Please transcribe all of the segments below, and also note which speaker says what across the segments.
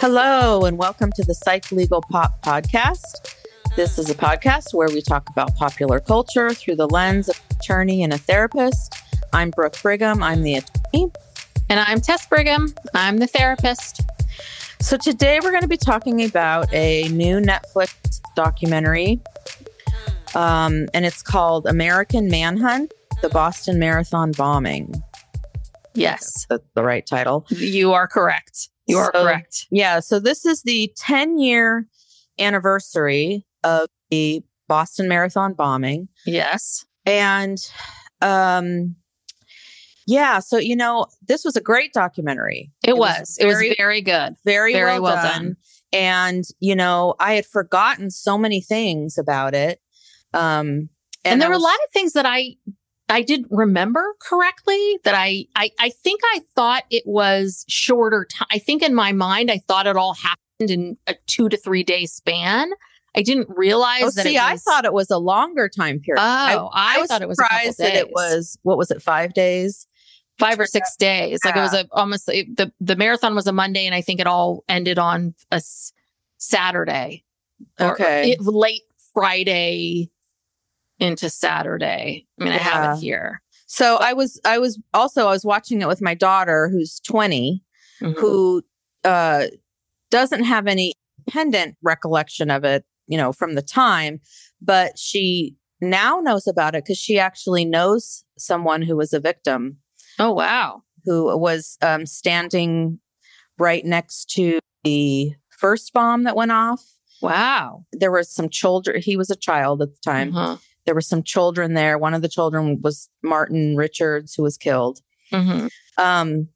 Speaker 1: Hello, and welcome to the Psych Legal Pop Podcast. This is a podcast where we talk about popular culture through the lens of an attorney and a therapist. I'm Brooke Brigham. I'm the attorney.
Speaker 2: And I'm Tess Brigham. I'm the therapist.
Speaker 1: So today we're going to be talking about a new Netflix documentary, um, and it's called American Manhunt: The Boston Marathon Bombing.
Speaker 2: Yes,
Speaker 1: That's the right title.
Speaker 2: you are correct. You are
Speaker 1: So-
Speaker 2: correct.
Speaker 1: Yeah. So this is the 10 year anniversary of the Boston Marathon bombing.
Speaker 2: Yes.
Speaker 1: And um yeah, so you know, this was a great documentary.
Speaker 2: It, was. It was
Speaker 1: very,
Speaker 2: very good.
Speaker 1: very,
Speaker 2: very
Speaker 1: well,
Speaker 2: well
Speaker 1: done.
Speaker 2: done.
Speaker 1: And you know, I had forgotten so many things about it. Um and,
Speaker 2: And, there were
Speaker 1: was-
Speaker 2: a lot of things that I I didn't remember correctly that I I I think I thought it was shorter time. I think in my mind I thought it all happened in a 2 to 3 day span. I didn't realize
Speaker 1: Oh,
Speaker 2: that
Speaker 1: see,
Speaker 2: it
Speaker 1: I thought it was a longer time period.
Speaker 2: Oh, I,
Speaker 1: was
Speaker 2: thought it was
Speaker 1: surprised that it was what was it, five days?
Speaker 2: five or six days. Like it was a almost it- the the marathon was a Monday, and I think it all ended on a s- Saturday. Or
Speaker 1: Okay.
Speaker 2: it, late Friday into Saturday. I mean, I have it here.
Speaker 1: So I was I was also I was watching it with my daughter who's 20
Speaker 2: Mhm.
Speaker 1: who uh doesn't have any pendant recollection of it, you know, from the time, but she now knows about it cuz she actually knows someone who was a victim
Speaker 2: Oh wow!
Speaker 1: who was um standing right next to the first bomb that went off.
Speaker 2: Wow!
Speaker 1: There were some children he was a child at the time.
Speaker 2: Mhm.
Speaker 1: There were some children there. One of the children was Martin Richards who was killed.
Speaker 2: Mhm.
Speaker 1: Um,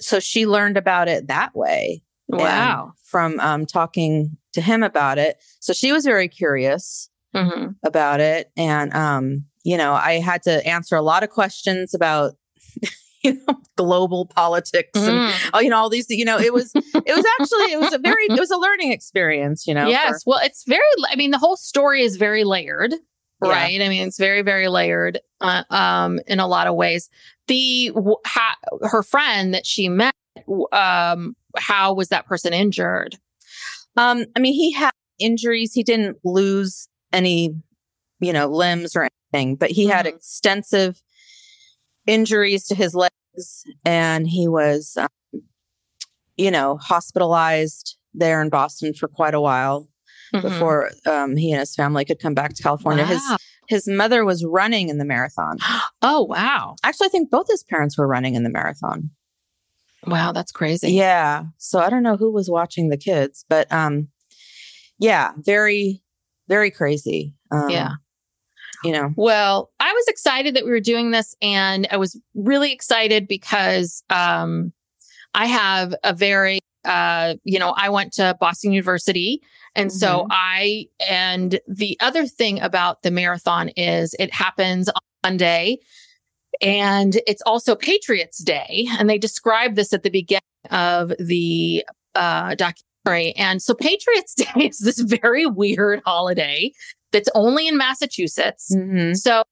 Speaker 1: so she learned about it that way.
Speaker 2: Wow!
Speaker 1: from um, talking to him about it. So she was very curious
Speaker 2: Mhm.
Speaker 1: about it. And, um, you know, I had to answer a lot of questions about, you know, global politics and,
Speaker 2: Mm.
Speaker 1: oh, you know, all these, you know, it was, it was actually, it was a very, it was a learning experience, you know.
Speaker 2: yes. Well, it's very. I mean, the whole story is very layered,
Speaker 1: Yeah.
Speaker 2: right? I mean, it's very, very layered. Uh, um, in a lot of ways. The ha, her friend that she met. Um, how was that person injured?
Speaker 1: um, I mean, he had injuries. He didn't lose any, you know, limbs or anything, but he had
Speaker 2: Mhm.
Speaker 1: extensive injuries to his legs and he was um, you know hospitalized there in boston for quite a while
Speaker 2: Mhm.
Speaker 1: before um, he and his family could come back to california his his mother was running in the marathon
Speaker 2: Oh wow.
Speaker 1: actually i think both his parents were running in the marathon
Speaker 2: Wow, that's crazy.
Speaker 1: yeah so i don't know who was watching the kids but um yeah very very crazy um,
Speaker 2: Yeah.
Speaker 1: you know
Speaker 2: Well, I was excited that we were doing this and I was really excited because um I have a very uh you know, I went to Boston University and so I and the other thing about the marathon is it happens on Monday And it's also Patriots Day. And they describe this at the beginning of the uh, documentary. And so Patriots Day is this very weird holiday that's only in Massachusetts.
Speaker 1: Mhm.
Speaker 2: So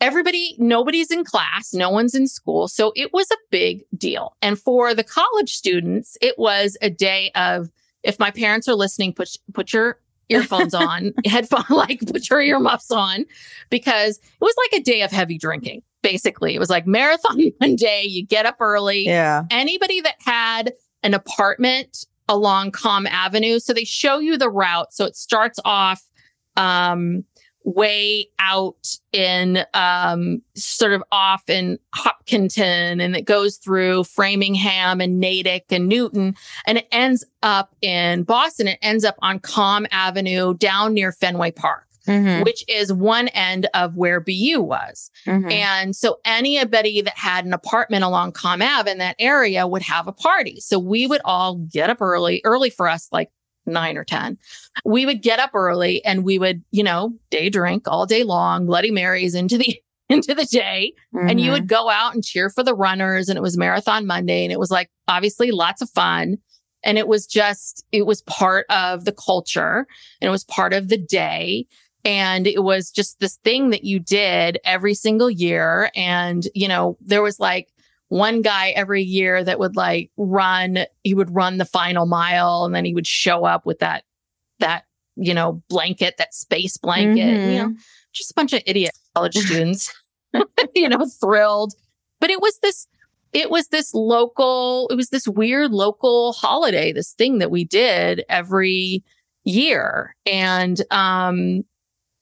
Speaker 2: everybody, nobody's in class, no one's in school. So it was a big deal. And for the college students, it was a day of, if my parents are listening, put, put your earphones on, headphone, like put your earmuffs on, because it was like a day of heavy drinking. Basically, it was like marathon Monday. You get up early.
Speaker 1: Yeah.
Speaker 2: Anybody that had an apartment along Comm Avenue, so they show you the route. So it starts off um, way out in um, sort of off in Hopkinton, and it goes through Framingham and Natick and Newton, and it ends up in Boston. It ends up on Comm Avenue down near Fenway Park,
Speaker 1: Mhm.
Speaker 2: which is one end of where BU was.
Speaker 1: Mhm.
Speaker 2: And so anybody that had an apartment along Comm Ave in that area would have a party. So we would all get up early, early for us, like nine or 10. We would get up early and we would, you know, day drink all day long, Bloody Marys into the into the day. And you would mm-hmm. go out and cheer for the runners. And it was Marathon Monday. And it was like obviously lots of fun. And it was just, it was part of the culture and it was part of the day. And it was just this thing that you did every single year. And, you know, there was like one guy every year that would like run, he would run the final mile and then he would show up with that, that, you know, blanket, that space blanket, you know, just a bunch of idiot college students, you know, thrilled. But it was this, it was this local, it was this weird local holiday, this thing that we did every year. And, um,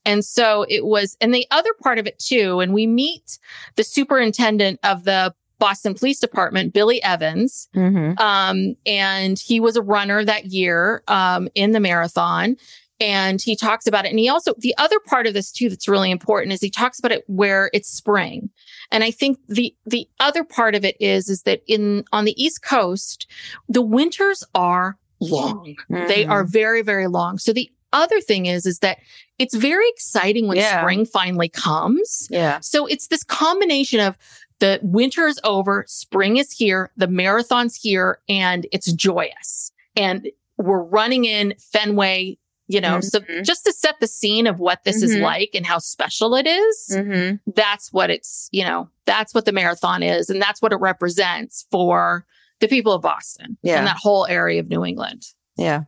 Speaker 2: and so it was, and the other part of it too, and we meet the superintendent of the Boston Police Department, Billy Evans,
Speaker 1: Mhm.
Speaker 2: um, and he was a runner that year um, in the marathon. And he talks about it. And he also, the other part of this too that's really important is he talks about it where it's spring. And I think the the other part of it is is that in on the East Coast, the winters are long. They
Speaker 1: Mhm.
Speaker 2: are very, very long. So the other thing is is that it's very exciting when
Speaker 1: Yeah.
Speaker 2: spring finally comes.
Speaker 1: Yeah.
Speaker 2: So it's this combination of the winter is over, spring is here, the marathon's here, and it's joyous. And we're running in Fenway, you know, so
Speaker 1: Mhm.
Speaker 2: just to set the scene of what this is
Speaker 1: Mhm.
Speaker 2: like and how special it is,
Speaker 1: Mhm.
Speaker 2: that's what it's, you know, that's what the marathon is. And that's what it represents for the people of Boston
Speaker 1: Yeah.
Speaker 2: and that whole area of New England.
Speaker 1: Yeah.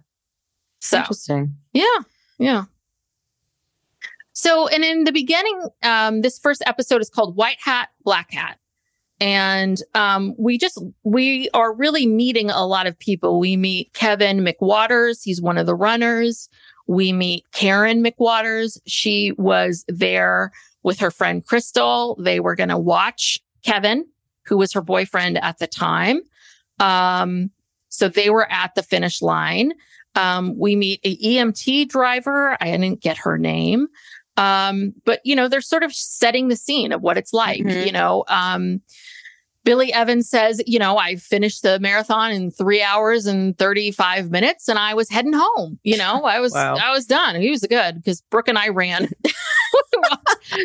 Speaker 2: So
Speaker 1: Interesting.
Speaker 2: yeah, yeah. So, and in the beginning, um, this first episode is called White Hat, Black Hat. And um, we just, we are really meeting a lot of people. We meet Kevin McWatters. He's one of the runners. We meet Karen McWatters. She was there with her friend Krystle. They were going to watch Kevin, who was her boyfriend at the time. Um, so they were at the finish line. Um, we meet a EMT driver. I didn't get her name. Um, but you know, they're sort of setting the scene of what it's like,
Speaker 1: Mhm.
Speaker 2: you know. Um, Billy Evans says, you know, I finished the marathon in three hours and 35 minutes and I was heading home. You know, I was,
Speaker 1: Wow.
Speaker 2: I was done. He was good because Brooke and I ran.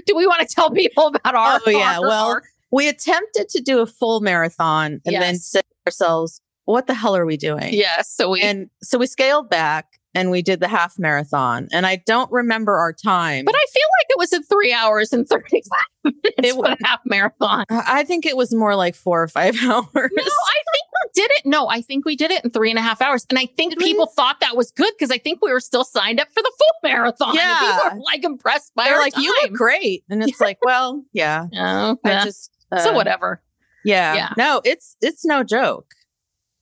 Speaker 2: Do we want to tell people about our?
Speaker 1: Oh, yeah.
Speaker 2: our-
Speaker 1: Well,
Speaker 2: our-
Speaker 1: We attempted to do a full marathon and then said ourselves, what the hell are we doing?
Speaker 2: yes. So we,
Speaker 1: And so we scaled back and we did the half marathon. And I don't remember our time.
Speaker 2: but I feel like it was in three hours and 35 minutes
Speaker 1: It
Speaker 2: for the half marathon.
Speaker 1: I think it was more like four or five hours.
Speaker 2: No, I think we did it. No, I think we did it in three and a half hours. And I think
Speaker 1: Did we?
Speaker 2: people thought that was good because I think we were still signed up for the full marathon.
Speaker 1: Yeah.
Speaker 2: people were like impressed by
Speaker 1: They're like, you look great. And it's like, well, yeah.
Speaker 2: Oh,
Speaker 1: I just uh,
Speaker 2: so whatever.
Speaker 1: Yeah.
Speaker 2: Yeah.
Speaker 1: No, it's it's no joke.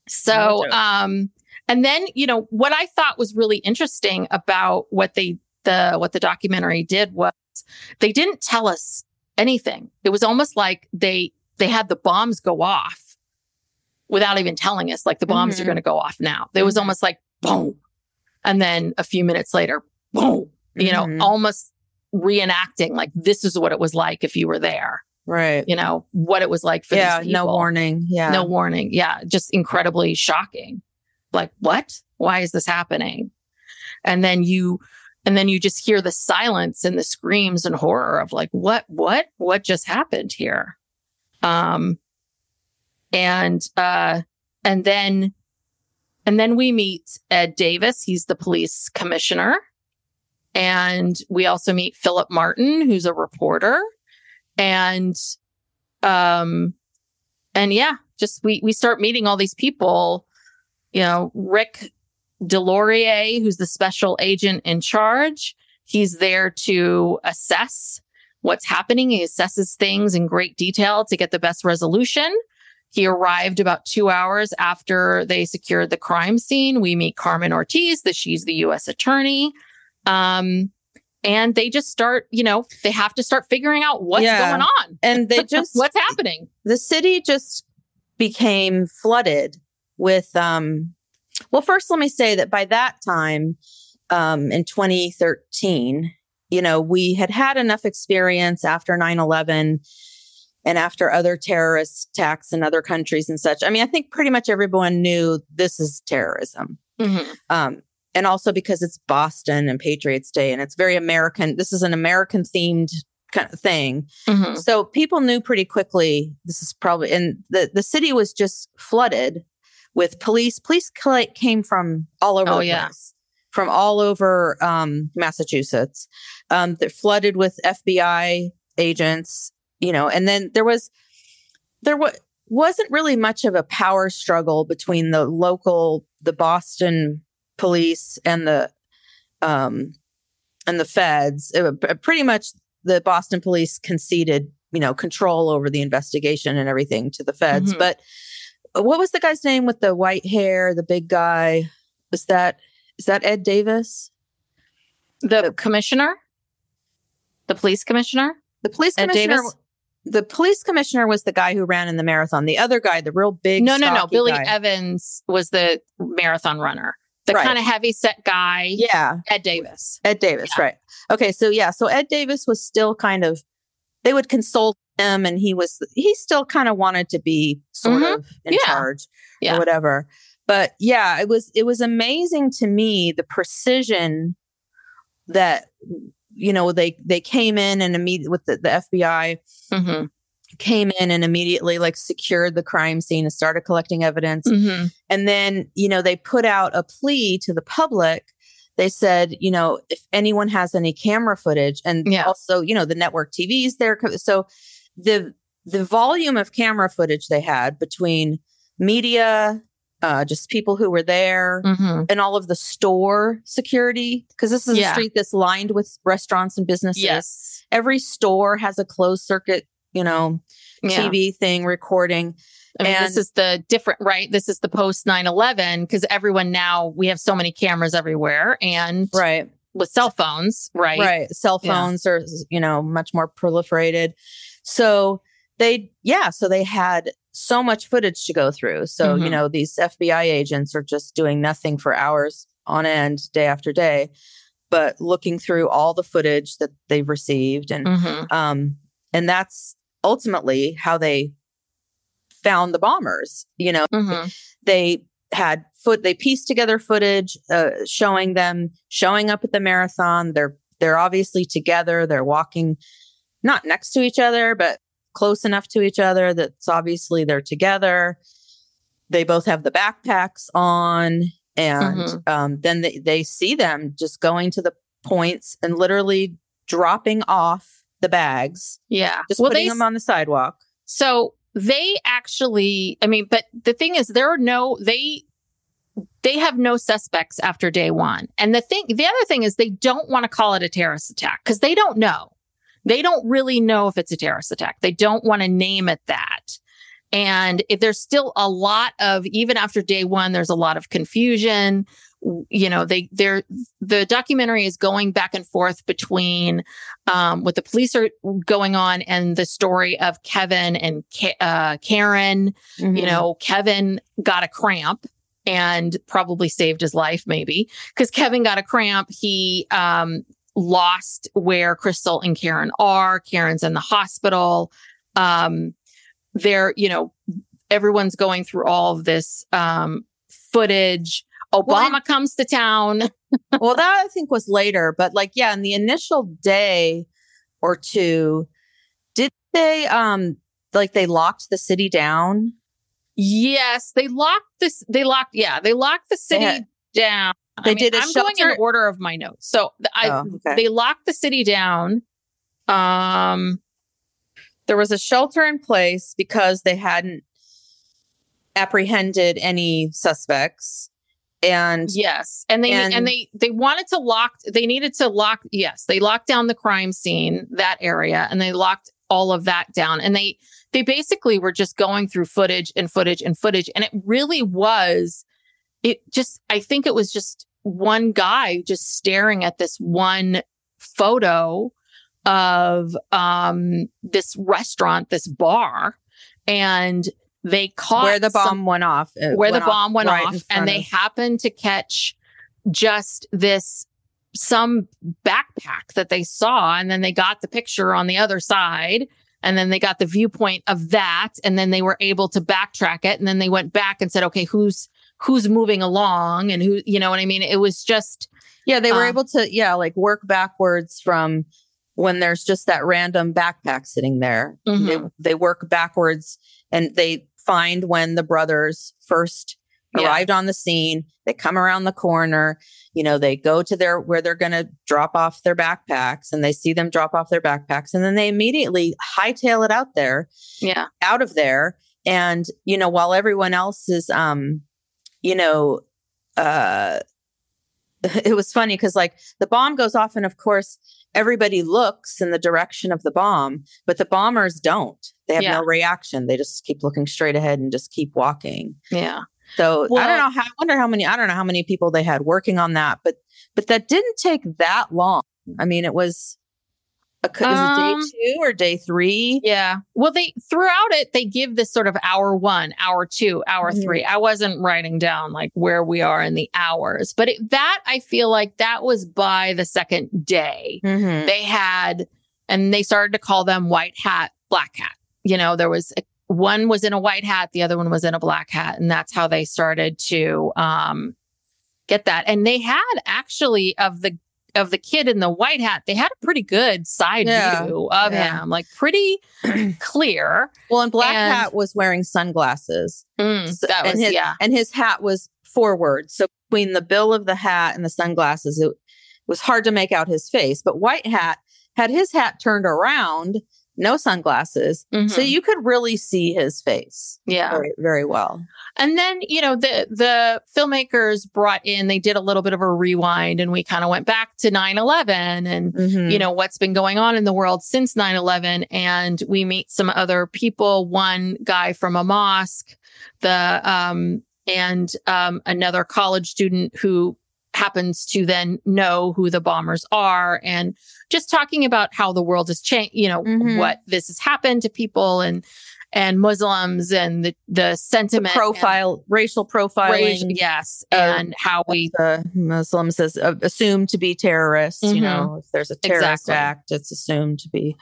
Speaker 2: So,
Speaker 1: joke.
Speaker 2: um, and then, you know, what I thought was really interesting about what they, the, what the documentary did was they didn't tell us anything. It was almost like they, they had the bombs go off without even telling us, like the bombs are
Speaker 1: Mhm.
Speaker 2: going to go off now. It was
Speaker 1: Mhm.
Speaker 2: almost like boom. And then a few minutes later, boom, you know,
Speaker 1: Mhm.
Speaker 2: almost reenacting like this is what it was like if you were there,
Speaker 1: Right.
Speaker 2: you know, what it was like for
Speaker 1: yeah. No warning. Yeah.
Speaker 2: No warning. Yeah. Just incredibly shocking. Like, what? Why is this happening? And then you, and then you just hear the silence and the screams and horror of like, what, what, what just happened here? Um, and uh, and then and then we meet Ed Davis. He's the police commissioner. And we also meet Phillip Martin, who's a reporter. And um and yeah, just we we start meeting all these people. You know, Rick DesLauriers, who's the special agent in charge. He's there to assess what's happening. He assesses things in great detail to get the best resolution. He arrived about two hours after they secured the crime scene. We meet Carmen Ortiz, that she's the U.S. attorney. Um, and they just start, you know, they have to start figuring out what's
Speaker 1: Yeah.
Speaker 2: going on.
Speaker 1: And they just
Speaker 2: what's happening.
Speaker 1: the city just became flooded with um well first let me say that by that time um in 2013 you know we had had enough experience after 9/11 and after other terrorist attacks in other countries and such i mean i think pretty much everyone knew this is terrorism
Speaker 2: Mhm.
Speaker 1: um and also because it's Boston and Patriots Day and it's very American this is an American themed kind of thing
Speaker 2: Mhm.
Speaker 1: so people knew pretty quickly this is probably and the the city was just flooded with police. Police came from all over
Speaker 2: Oh,
Speaker 1: the
Speaker 2: yeah.
Speaker 1: place, from all over um, Massachusetts. Um, they're flooded with FBI agents, you know, and then there was there was wasn't really much of a power struggle between the local, the Boston police and the um and the feds. It, pretty much the Boston police conceded, you know, control over the investigation and everything to the feds.
Speaker 2: Mhm.
Speaker 1: But what was the guy's name with the white hair, the big guy? Was that is that Ed Davis?
Speaker 2: The commissioner, the police commissioner.
Speaker 1: The police
Speaker 2: Ed
Speaker 1: commissioner.
Speaker 2: Davis?
Speaker 1: The police commissioner was the guy who ran in the marathon. The other guy, the real big,
Speaker 2: No, no, no. Billy
Speaker 1: guy.
Speaker 2: Evans was the marathon runner, the
Speaker 1: Right.
Speaker 2: kind of heavy set guy.
Speaker 1: yeah,
Speaker 2: Ed Davis.
Speaker 1: Ed Davis, right. Okay, so yeah, so Ed Davis was still kind of they would consult him and he was he still kind of wanted to be sort
Speaker 2: Mhm.
Speaker 1: of in
Speaker 2: Yeah.
Speaker 1: charge
Speaker 2: Yeah.
Speaker 1: or whatever. But yeah, it was it was amazing to me the precision that you know they they came in and immediately with the, the FBI
Speaker 2: hmm
Speaker 1: came in and immediately like secured the crime scene and started collecting evidence
Speaker 2: hmm
Speaker 1: and then, you know, they put out a plea to the public. They said, you know, if anyone has any camera footage and
Speaker 2: Yeah.
Speaker 1: also, you know, the network TVs there. So the the volume of camera footage they had between media, uh, just people who were there,
Speaker 2: hmm
Speaker 1: and all of the store security, because this is
Speaker 2: Yeah.
Speaker 1: a street that's lined with restaurants and businesses.
Speaker 2: Yes.
Speaker 1: Every store has a closed circuit, you know,
Speaker 2: Yeah.
Speaker 1: TV thing recording.
Speaker 2: I mean,
Speaker 1: And-
Speaker 2: this is the different, right? This is the post 9 11 because everyone now, we have so many cameras everywhere and
Speaker 1: Right.
Speaker 2: with cell phones, right?
Speaker 1: right cell
Speaker 2: Yeah.
Speaker 1: phones are you know much more proliferated so they yeah so they had so much footage to go through. So you
Speaker 2: Mhm.
Speaker 1: know these fbi agents are just doing nothing for hours on end day after day but looking through all the footage that they've received and
Speaker 2: hmm
Speaker 1: um and that's ultimately how they found the bombers you know?
Speaker 2: Hmm
Speaker 1: they had foot they pieced together footage uh, showing them showing up at the marathon. They're they're obviously together. They're walking not next to each other but close enough to each other that's obviously they're together they both have the backpacks on and
Speaker 2: Mhm.
Speaker 1: um, then they, they see them just going to the points and literally dropping off the bags
Speaker 2: Yeah.
Speaker 1: just
Speaker 2: well,
Speaker 1: putting
Speaker 2: they,
Speaker 1: them on the sidewalk
Speaker 2: so they actually, I mean, but the thing is, there are no, they, they have no suspects after day one. And the thing, the other thing is they don't want to call it a terrorist attack because they don't know. They don't really know if it's a terrorist attack. They don't want to name it that. And if there's still a lot of, even after day one, there's a lot of confusion. You know, they, they're, the documentary is going back and forth between um, what the police are going on and the story of Kevin and uh, Karen. You
Speaker 1: Mhm.
Speaker 2: know, Kevin got a cramp and probably saved his life, maybe because Kevin got a cramp. He um, lost where Krystle and Karen are. Karen's in the hospital. Um, they're, you know, everyone's going through all of this um, footage. Obama
Speaker 1: Well, and-
Speaker 2: comes to town.
Speaker 1: well, that I think was later, but like, yeah, in the initial day or two, did they, um, like they locked the city down?
Speaker 2: Yes, they locked this. They locked. Yeah, they locked the city
Speaker 1: had-
Speaker 2: down.
Speaker 1: They
Speaker 2: I mean,
Speaker 1: did a
Speaker 2: I'm going in order of my notes. So I
Speaker 1: Oh, okay.
Speaker 2: they locked the city down. Um,
Speaker 1: There was a shelter in place because they hadn't apprehended any suspects. And
Speaker 2: yes, and they and,
Speaker 1: And-
Speaker 2: they they wanted to lock. They needed to lock. Yes, they locked down the crime scene that area, and they locked all of that down. And they they basically were just going through footage and footage and footage, and it really was. It just. I think it was just one guy just staring at this one photo of um this restaurant, this bar, and they caught
Speaker 1: where the
Speaker 2: some-
Speaker 1: bomb went off. it
Speaker 2: where the
Speaker 1: went off
Speaker 2: bomb went
Speaker 1: right
Speaker 2: off and they
Speaker 1: of-
Speaker 2: happened to catch just this some backpack that they saw and then they got the picture on the other side and then they got the viewpoint of that and then they were able to backtrack it and then they went back and said okay who's who's moving along and who you know what i mean it was just
Speaker 1: Yeah, they were
Speaker 2: Um,
Speaker 1: able to, yeah, like work backwards from when there's just that random backpack sitting there. They,
Speaker 2: Mhm.
Speaker 1: they work backwards and they find when the brothers first
Speaker 2: Yeah.
Speaker 1: arrived on the scene. They come around the corner, you know, they go to their where they're going to drop off their backpacks and they see them drop off their backpacks and then they immediately hightail it out there
Speaker 2: yeah
Speaker 1: out of there and you know while everyone else is um you know uh it was funny because like the bomb goes off and of course everybody looks in the direction of the bomb but the bombers don't. They have
Speaker 2: Yeah.
Speaker 1: no reaction. They just keep looking straight ahead and just keep walking.
Speaker 2: Yeah.
Speaker 1: So i don't know how i wonder how many i don't know how many people they had working on that but but that didn't take that long. I mean it was c- was it
Speaker 2: Um,
Speaker 1: day two or day three
Speaker 2: Yeah. Well, they throughout it, they give this sort of hour one, hour two, hour
Speaker 1: Mhm.
Speaker 2: three. I wasn't writing down like where we are in the hours, but it, that I feel like that was by the second day.
Speaker 1: Mhm.
Speaker 2: They had, and they started to call them white hat, black hat. You know, there was one was in a white hat, the other one was in a black hat, and that's how they started to um, get that. And they had actually of the of the kid in the white hat, they had a pretty good side
Speaker 1: Yeah.
Speaker 2: view of
Speaker 1: Yeah.
Speaker 2: him, like pretty clear.
Speaker 1: Well, and Black
Speaker 2: And-
Speaker 1: Hat was wearing sunglasses.
Speaker 2: Mm,
Speaker 1: So-
Speaker 2: that
Speaker 1: and his,
Speaker 2: yeah,
Speaker 1: And his hat was forward. So between the bill of the hat and the sunglasses, it was hard to make out his face. But White Hat had his hat turned around, no sunglasses. So
Speaker 2: Mhm.
Speaker 1: you could really see his face
Speaker 2: yeah.
Speaker 1: very, very well.
Speaker 2: And then, you know, the the filmmakers brought in, they did a little bit of a rewind and we kind of went back to 9/11 and
Speaker 1: Mhm.
Speaker 2: you know what's been going on in the world since 9-11 and we meet some other people one guy from a mosque the um and um another college student who happens to then know who the bombers are and just talking about how the world has changed you know
Speaker 1: Mhm.
Speaker 2: what this has happened to people and and muslims and the the
Speaker 1: The
Speaker 2: sentiment and
Speaker 1: profile, racial profiling.
Speaker 2: race- yes and how we
Speaker 1: the Muslims is assumed to be terrorists. You
Speaker 2: Mhm.
Speaker 1: know, if there's a terrorist
Speaker 2: Exactly.
Speaker 1: act, it's assumed to be.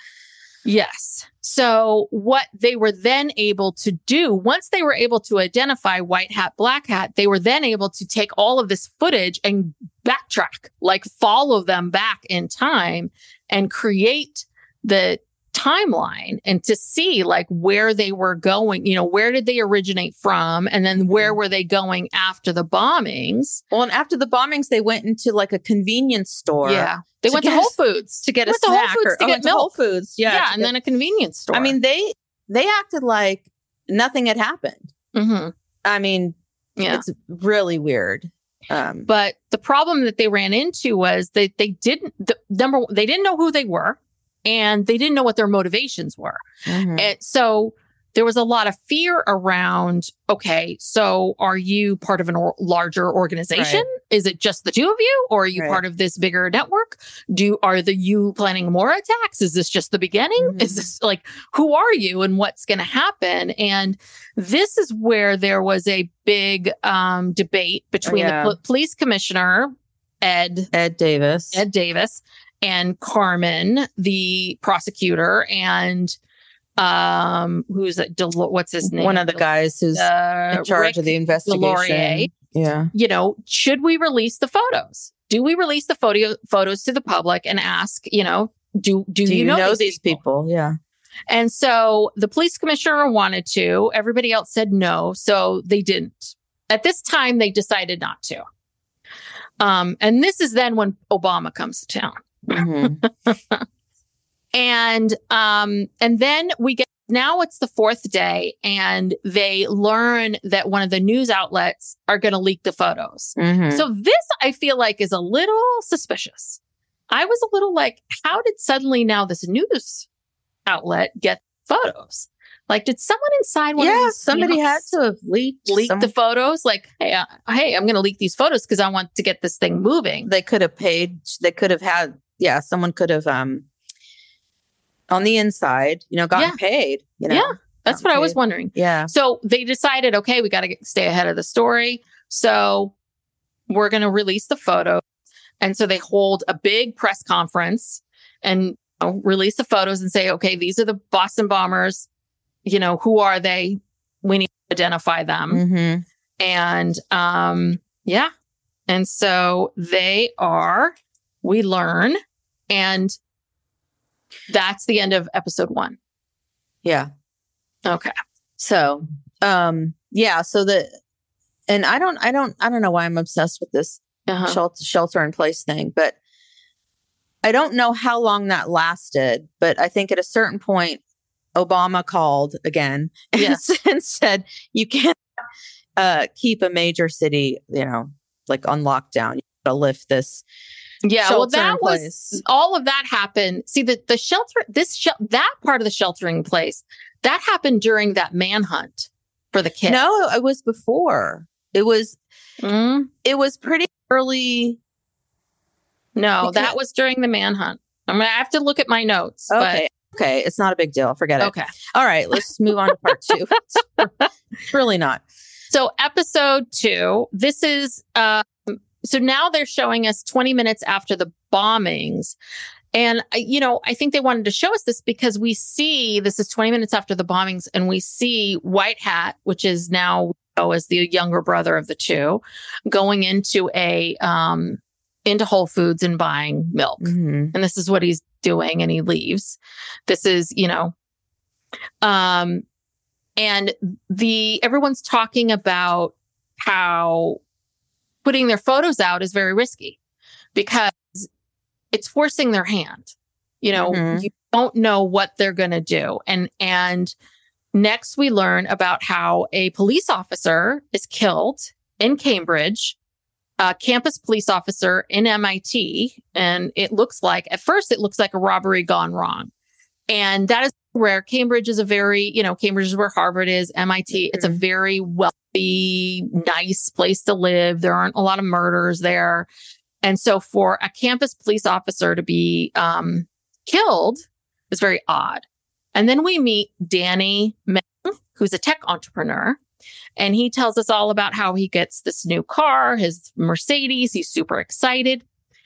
Speaker 2: Yes. So what they were then able to do, once they were able to identify white hat, black hat, they were then able to take all of this footage and backtrack, like follow them back in time and create the timeline and to see like where they were going, you know, where did they originate from? And then where were they going after the bombings?
Speaker 1: Well, and after the bombings, they went into like a convenience store.
Speaker 2: yeah. They
Speaker 1: to
Speaker 2: went to Whole Foods
Speaker 1: to get a
Speaker 2: to Whole
Speaker 1: snack
Speaker 2: Foods
Speaker 1: or
Speaker 2: to
Speaker 1: oh,
Speaker 2: get
Speaker 1: to Whole. Foods. Yeah,
Speaker 2: Yeah. and
Speaker 1: get-
Speaker 2: then a convenience store.
Speaker 1: I mean they they acted like nothing had happened.
Speaker 2: Mhm.
Speaker 1: I mean,
Speaker 2: yeah.
Speaker 1: it's really weird. Um,
Speaker 2: But the problem that they ran into was that they didn't the number one, they didn't know who they were and they didn't know what their motivations were.
Speaker 1: mhm.
Speaker 2: And so there was a lot of fear around okay, so are you part of a or- larger organization? Is it just the two of you or are you
Speaker 1: Right.
Speaker 2: part of this bigger network? Do are the you planning more attacks? Is this just the beginning?
Speaker 1: Mhm.
Speaker 2: Is this like who are you and what's going to happen? And this is where there was a big um, debate between
Speaker 1: Yeah.
Speaker 2: the pol- police commissioner Ed
Speaker 1: Ed Davis.
Speaker 2: Ed Davis and Carmen, the prosecutor, and um, who's that? Del- what's his name?
Speaker 1: one of the guys who's
Speaker 2: Uh,
Speaker 1: in charge
Speaker 2: Rick
Speaker 1: of the investigation.
Speaker 2: DesLauriers.
Speaker 1: Yeah.
Speaker 2: You know, should we release the photos? Do we release the photo photos to the public and ask? You know, do do,
Speaker 1: Do
Speaker 2: you, know,
Speaker 1: these people? Yeah.
Speaker 2: And so the police commissioner wanted to, everybody else said no, so they didn't. At this time, they decided not to. Um, and this is then when Obama comes to town.
Speaker 1: Mhm.
Speaker 2: And um, and then we get now it's the fourth day, and they learn that one of the news outlets are going to leak the photos.
Speaker 1: Mhm.
Speaker 2: So this I feel like is a little suspicious. I was a little like, how did suddenly now this news outlet get photos? Like, did someone inside one of
Speaker 1: yeah, somebody had to have leaked.
Speaker 2: leak
Speaker 1: some-
Speaker 2: the photos? Like, hey, uh, hey, I'm going to leak these photos because I want to get this thing moving.
Speaker 1: they could have paid. They could have had. Yeah, someone could have um on the inside, you know, gotten
Speaker 2: Yeah.
Speaker 1: paid. You know,
Speaker 2: Yeah. That's what I was wondering.
Speaker 1: yeah.
Speaker 2: So they decided, okay, we got to stay ahead of the story. So we're going to release the photo. And so they hold a big press conference and uh, release the photos and say, okay, these are the Boston bombers. You know, who are they? We need to identify them.
Speaker 1: Mm-hmm.
Speaker 2: And um, yeah. And so they are, we learn. And that's the end of episode one.
Speaker 1: Yeah.
Speaker 2: Okay.
Speaker 1: So, um, yeah. So the, and I don't, I don't, I don't know why I'm obsessed with this
Speaker 2: Uh-huh.
Speaker 1: shelter, shelter in place thing, but I don't know how long that lasted. But I think at a certain point, Obama called again and, and said, you can't uh, keep a major city, you know, like on lockdown. You got to lift this.
Speaker 2: Yeah, well, that was
Speaker 1: place.
Speaker 2: all of that happened. See, the the shelter, this shel- that part of the sheltering place, that happened during that manhunt for the kid.
Speaker 1: No, it was before. It was,
Speaker 2: Mm,
Speaker 1: it was pretty early.
Speaker 2: no,
Speaker 1: Because-
Speaker 2: that was during the manhunt. I'm gonna have to look at my notes.
Speaker 1: Okay. Okay. It's not a big deal. Forget it.
Speaker 2: okay.
Speaker 1: All right. Let's move on to part two. It's really not.
Speaker 2: So episode two, this is um so now they're showing us 20 minutes after the bombings. And you know, I think they wanted to show us this because we see this is 20 minutes after the bombings, and we see White Hat, which is now oh, as the younger brother of the two, going into a um into Whole Foods and buying milk
Speaker 1: Mhm.
Speaker 2: and this is what he's doing and he leaves this is you know um and the everyone's talking about how putting their photos out is very risky because it's forcing their hand you know
Speaker 1: Mhm.
Speaker 2: you don't know what they're going to do and and next we learn about how a police officer is killed in cambridge a campus police officer in MIT. And it looks like, at first, it looks like a robbery gone wrong. And that is where Cambridge is a very, you know, Cambridge is where Harvard is, MIT. It's a very wealthy, nice place to live. There aren't a lot of murders there. And so for a campus police officer to be um, killed is very odd. And then we meet Danny Meng, who's a tech entrepreneur. And he tells us all about how he gets this new car, his Mercedes. He's super excited.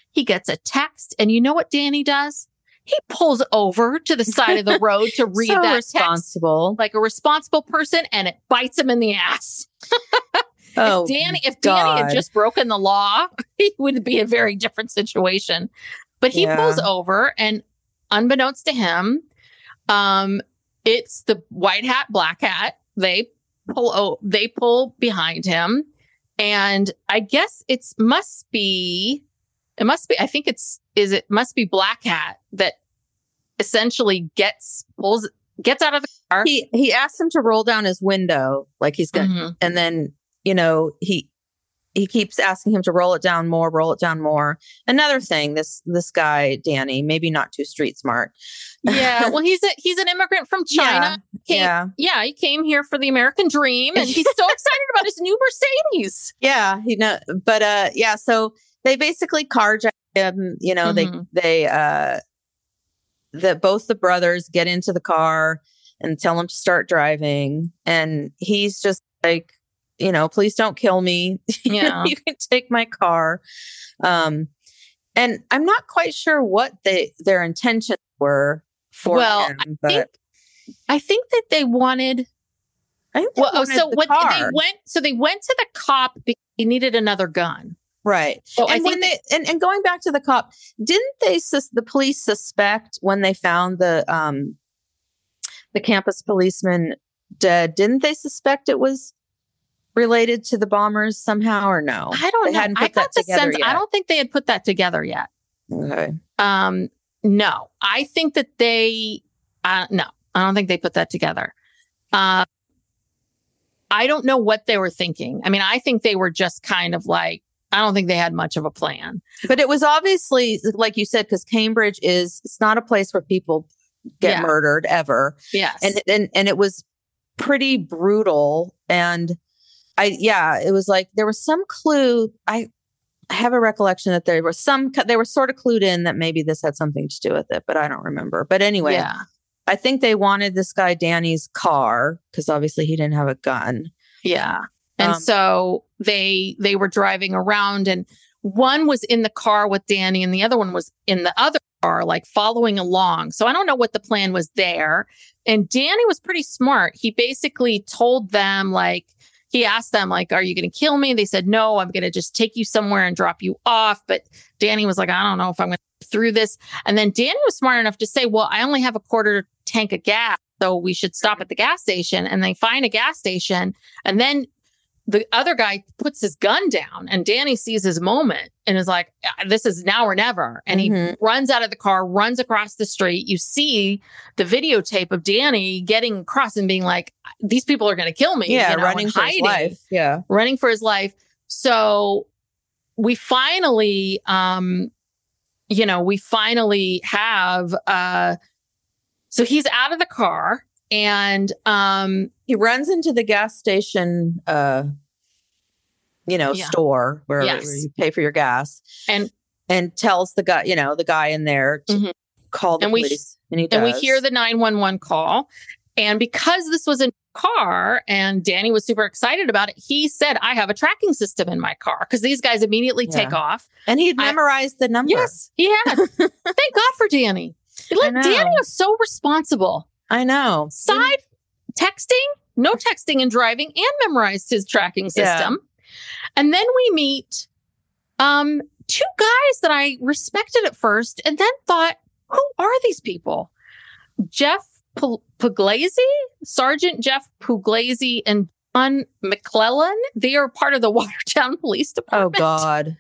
Speaker 2: He gets a text. And you know what Danny does? He pulls over to the side of the road to read
Speaker 1: so
Speaker 2: that text
Speaker 1: responsible.
Speaker 2: like a responsible person and it bites him in the ass.
Speaker 1: oh,
Speaker 2: if Danny, if Danny had just broken the law, he would be a very different situation. But he
Speaker 1: Yeah.
Speaker 2: pulls over and unbeknownst to him, um, it's the white hat, black hat. They pull oh, they pull behind him. And I guess it's must be it must be I think it's is it must be black hat that essentially gets pulls gets out of the car.
Speaker 1: he he asked him to roll down his window, like he's gonna,
Speaker 2: Mhm.
Speaker 1: and then you know he he keeps asking him to roll it down more, roll it down more. Another thing, this this guy Danny, maybe not too street smart.
Speaker 2: Yeah, well, he's a he's an immigrant from China. Came, yeah.
Speaker 1: yeah,
Speaker 2: he came here for the American dream, and he's so excited about his new Mercedes.
Speaker 1: yeah, you know, but uh, yeah. So they basically carjack him. You know,
Speaker 2: Mhm.
Speaker 1: they they uh, that both the brothers get into the car and tell him to start driving, and he's just like, you know, please don't kill me.
Speaker 2: Yeah.
Speaker 1: you can take my car. Um, and I'm not quite sure what they their intentions were for
Speaker 2: Well,
Speaker 1: him, but
Speaker 2: think I think that they wanted.
Speaker 1: I think they
Speaker 2: Well, oh,
Speaker 1: wanted
Speaker 2: so what they went? So they went to the cop because they needed another gun.
Speaker 1: Right.
Speaker 2: So
Speaker 1: and
Speaker 2: think
Speaker 1: when they and, and going back to the cop, didn't they sus- the police suspect when they found the um the campus policeman dead, didn't they suspect it was related to the bombers somehow or no?
Speaker 2: I don't
Speaker 1: They
Speaker 2: know. I got the sense. I don't think they had put that together yet.
Speaker 1: Okay.
Speaker 2: Um, no, I think that they, uh, no, I don't think they put that together. Uh, I don't know what they were thinking. I mean, I think they were just kind of like, I don't think they had much of a plan.
Speaker 1: But it was obviously, like you said, because Cambridge is, it's not a place where people get
Speaker 2: Yeah.
Speaker 1: murdered ever.
Speaker 2: Yes.
Speaker 1: And, and, and it was pretty brutal. And I, yeah, it was like there was some clue. I, I have a recollection that there was some, they were sort of clued in that maybe this had something to do with it, but I don't remember. But anyway,
Speaker 2: yeah.
Speaker 1: I think they wanted this guy Danny's car because obviously he didn't have a gun.
Speaker 2: Yeah. And
Speaker 1: Um,
Speaker 2: so they they were driving around and one was in the car with Danny and the other one was in the other car like following along. So I don't know what the plan was there. And Danny was pretty smart. He basically told them like he asked them like are you going to kill me? They said no, I'm going to just take you somewhere and drop you off, but Danny was like I don't know if I'm going to through this. And then Danny was smart enough to say, "Well, I only have a quarter tank of gas, so we should stop at the gas station." And they find a gas station and then the other guy puts his gun down and Danny sees his moment and is like, "Ah, this is now or never. And he
Speaker 1: Mhm.
Speaker 2: runs out of the car, runs across the street. You see the videotape of Danny getting across and being like, these people are going to kill me.
Speaker 1: Yeah,
Speaker 2: you know,
Speaker 1: running for his life. Yeah.
Speaker 2: running for his life. So we finally, um, you know, we finally have, uh, so he's out of the car and, um,
Speaker 1: He runs into the gas station, uh, you know,
Speaker 2: Yeah.
Speaker 1: store where,
Speaker 2: Yes.
Speaker 1: where you pay for your gas,
Speaker 2: And-
Speaker 1: and tells the guy, you know, the guy in there to
Speaker 2: Mhm.
Speaker 1: call the
Speaker 2: And we-
Speaker 1: and he
Speaker 2: and we hear the 911 call. And because this was a car and Danny was super excited about it, he said, I have a tracking system in my car because these guys immediately take off.
Speaker 1: and he'd
Speaker 2: I-
Speaker 1: memorized the number.
Speaker 2: Yes, he had. Thank God for Danny. Like. Danny was so responsible.
Speaker 1: I know.
Speaker 2: Side texting, no texting and driving, and memorized his tracking
Speaker 1: Yeah.
Speaker 2: system. And then we meet um, two guys that I respected at first and then thought, who are these people? Jeff Pugliese, Sergeant Jeff Pugliese, and John MacLellan. They are part of the Watertown Police
Speaker 1: oh,
Speaker 2: Department.
Speaker 1: Oh God.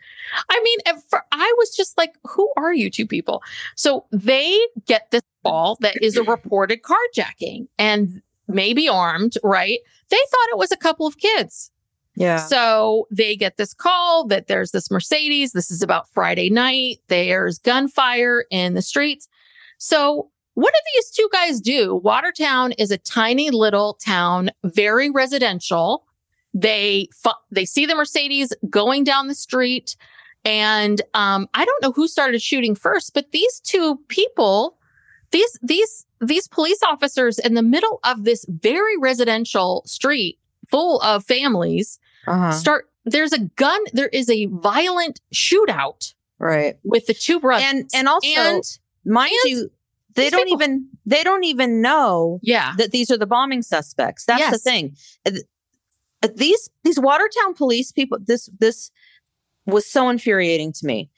Speaker 2: I mean, fir- I was just like, who are you two people? So they get this call that is a reported carjacking and maybe armed, right? They thought it was a couple of kids.
Speaker 1: Yeah.
Speaker 2: So they get this call that there's this Mercedes. This is about Friday night. There's gunfire in the streets. So what do these two guys do? Watertown is a tiny little town, very residential. They fu- they see the Mercedes going down the street, and um, I don't know who started shooting first, but these two people, these these these police officers in the middle of this very residential street full of families
Speaker 1: uh-huh.
Speaker 2: start there's a gun there is a violent shootout
Speaker 1: Right.
Speaker 2: with the two brothers
Speaker 1: And and also,
Speaker 2: and
Speaker 1: mind
Speaker 2: and
Speaker 1: you, they
Speaker 2: these
Speaker 1: don't
Speaker 2: people-
Speaker 1: even they don't even know
Speaker 2: yeah
Speaker 1: that these are the bombing suspects. That's the thing. Uh, uh, These these Watertown police people. This this was so infuriating to me.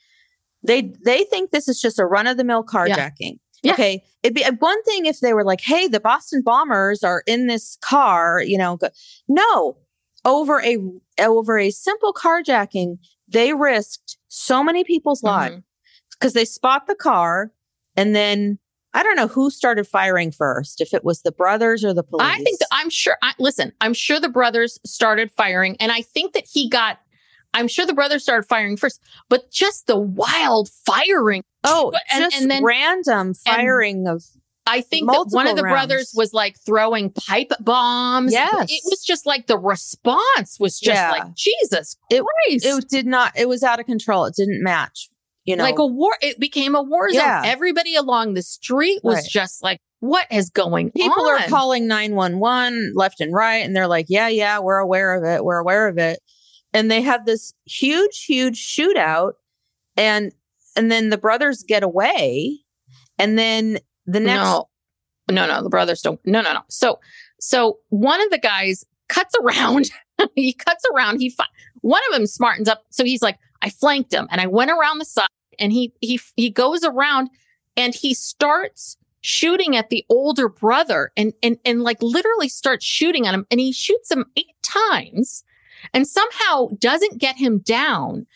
Speaker 1: They they think this is just a run of the mill carjacking.
Speaker 2: Yeah.
Speaker 1: Okay, it'd be uh, one thing if they were like, "Hey, the Boston bombers are in this car," you know. Go, no, over a over a simple carjacking, they risked so many people's lives
Speaker 2: Mhm.
Speaker 1: because they spot the car and then I don't know who started firing first, if it was the brothers or the police.
Speaker 2: I think that I'm sure. I, listen, I'm sure the brothers started firing, and I think that he got. I'm sure the brothers started firing first, but just the wild firing.
Speaker 1: oh,
Speaker 2: and-
Speaker 1: just
Speaker 2: and then-
Speaker 1: random firing of
Speaker 2: I think that one of the brothers was like throwing pipe bombs.
Speaker 1: Yes.
Speaker 2: it was just like the response was just
Speaker 1: Yeah.
Speaker 2: like Jesus
Speaker 1: It-
Speaker 2: Christ.
Speaker 1: it did not. It was out of control. It didn't match. You know,
Speaker 2: like a war. It became a war zone.
Speaker 1: Yeah.
Speaker 2: Everybody along the street was
Speaker 1: Right.
Speaker 2: just like, "What is going
Speaker 1: people
Speaker 2: on?"
Speaker 1: are calling nine one one left and right, and they're like, "Yeah, yeah, we're aware of it. We're aware of it." And they have this huge, huge shootout, and and then the brothers get away, and then the next
Speaker 2: No, no, no. The brothers don't. No, no, no. So, so one of the guys cuts around. he cuts around. He fi- one of them smartens up. So he's like, I flanked him and I went around the side, and he he he goes around and he starts shooting at the older brother and and and like literally starts shooting at him and he shoots him eight times and somehow doesn't get him down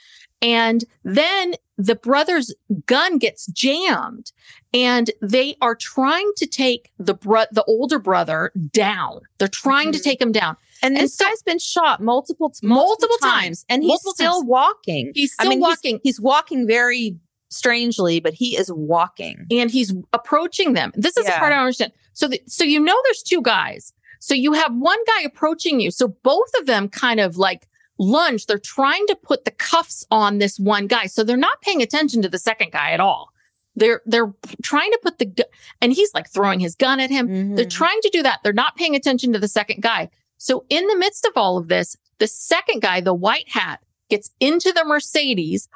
Speaker 2: and then the brother's gun gets jammed and they are trying to take the bro- the older brother down. They're trying to
Speaker 1: Mhm.
Speaker 2: take him down.
Speaker 1: And
Speaker 2: And
Speaker 1: this
Speaker 2: so-
Speaker 1: guy's been shot multiple, multiple,
Speaker 2: Multiple
Speaker 1: times,
Speaker 2: times.
Speaker 1: and he's
Speaker 2: Multiple
Speaker 1: still
Speaker 2: times.
Speaker 1: walking.
Speaker 2: He's still
Speaker 1: I mean,
Speaker 2: walking
Speaker 1: He's, walking very strangely, but he is walking.
Speaker 2: and he's approaching them. This is the
Speaker 1: Yeah.
Speaker 2: part I don't understand. So the, so you know there's two guys. So you have one guy approaching you. So both of them kind of like lunge. They're trying to put the cuffs on this one guy. So they're not paying attention to the second guy at all. They're they're trying to put the gu- and he's like throwing his gun at him. They're
Speaker 1: Mhm.
Speaker 2: trying to do that. They're not paying attention to the second guy. So in the midst of all of this, the second guy, the white hat, gets into the Mercedes,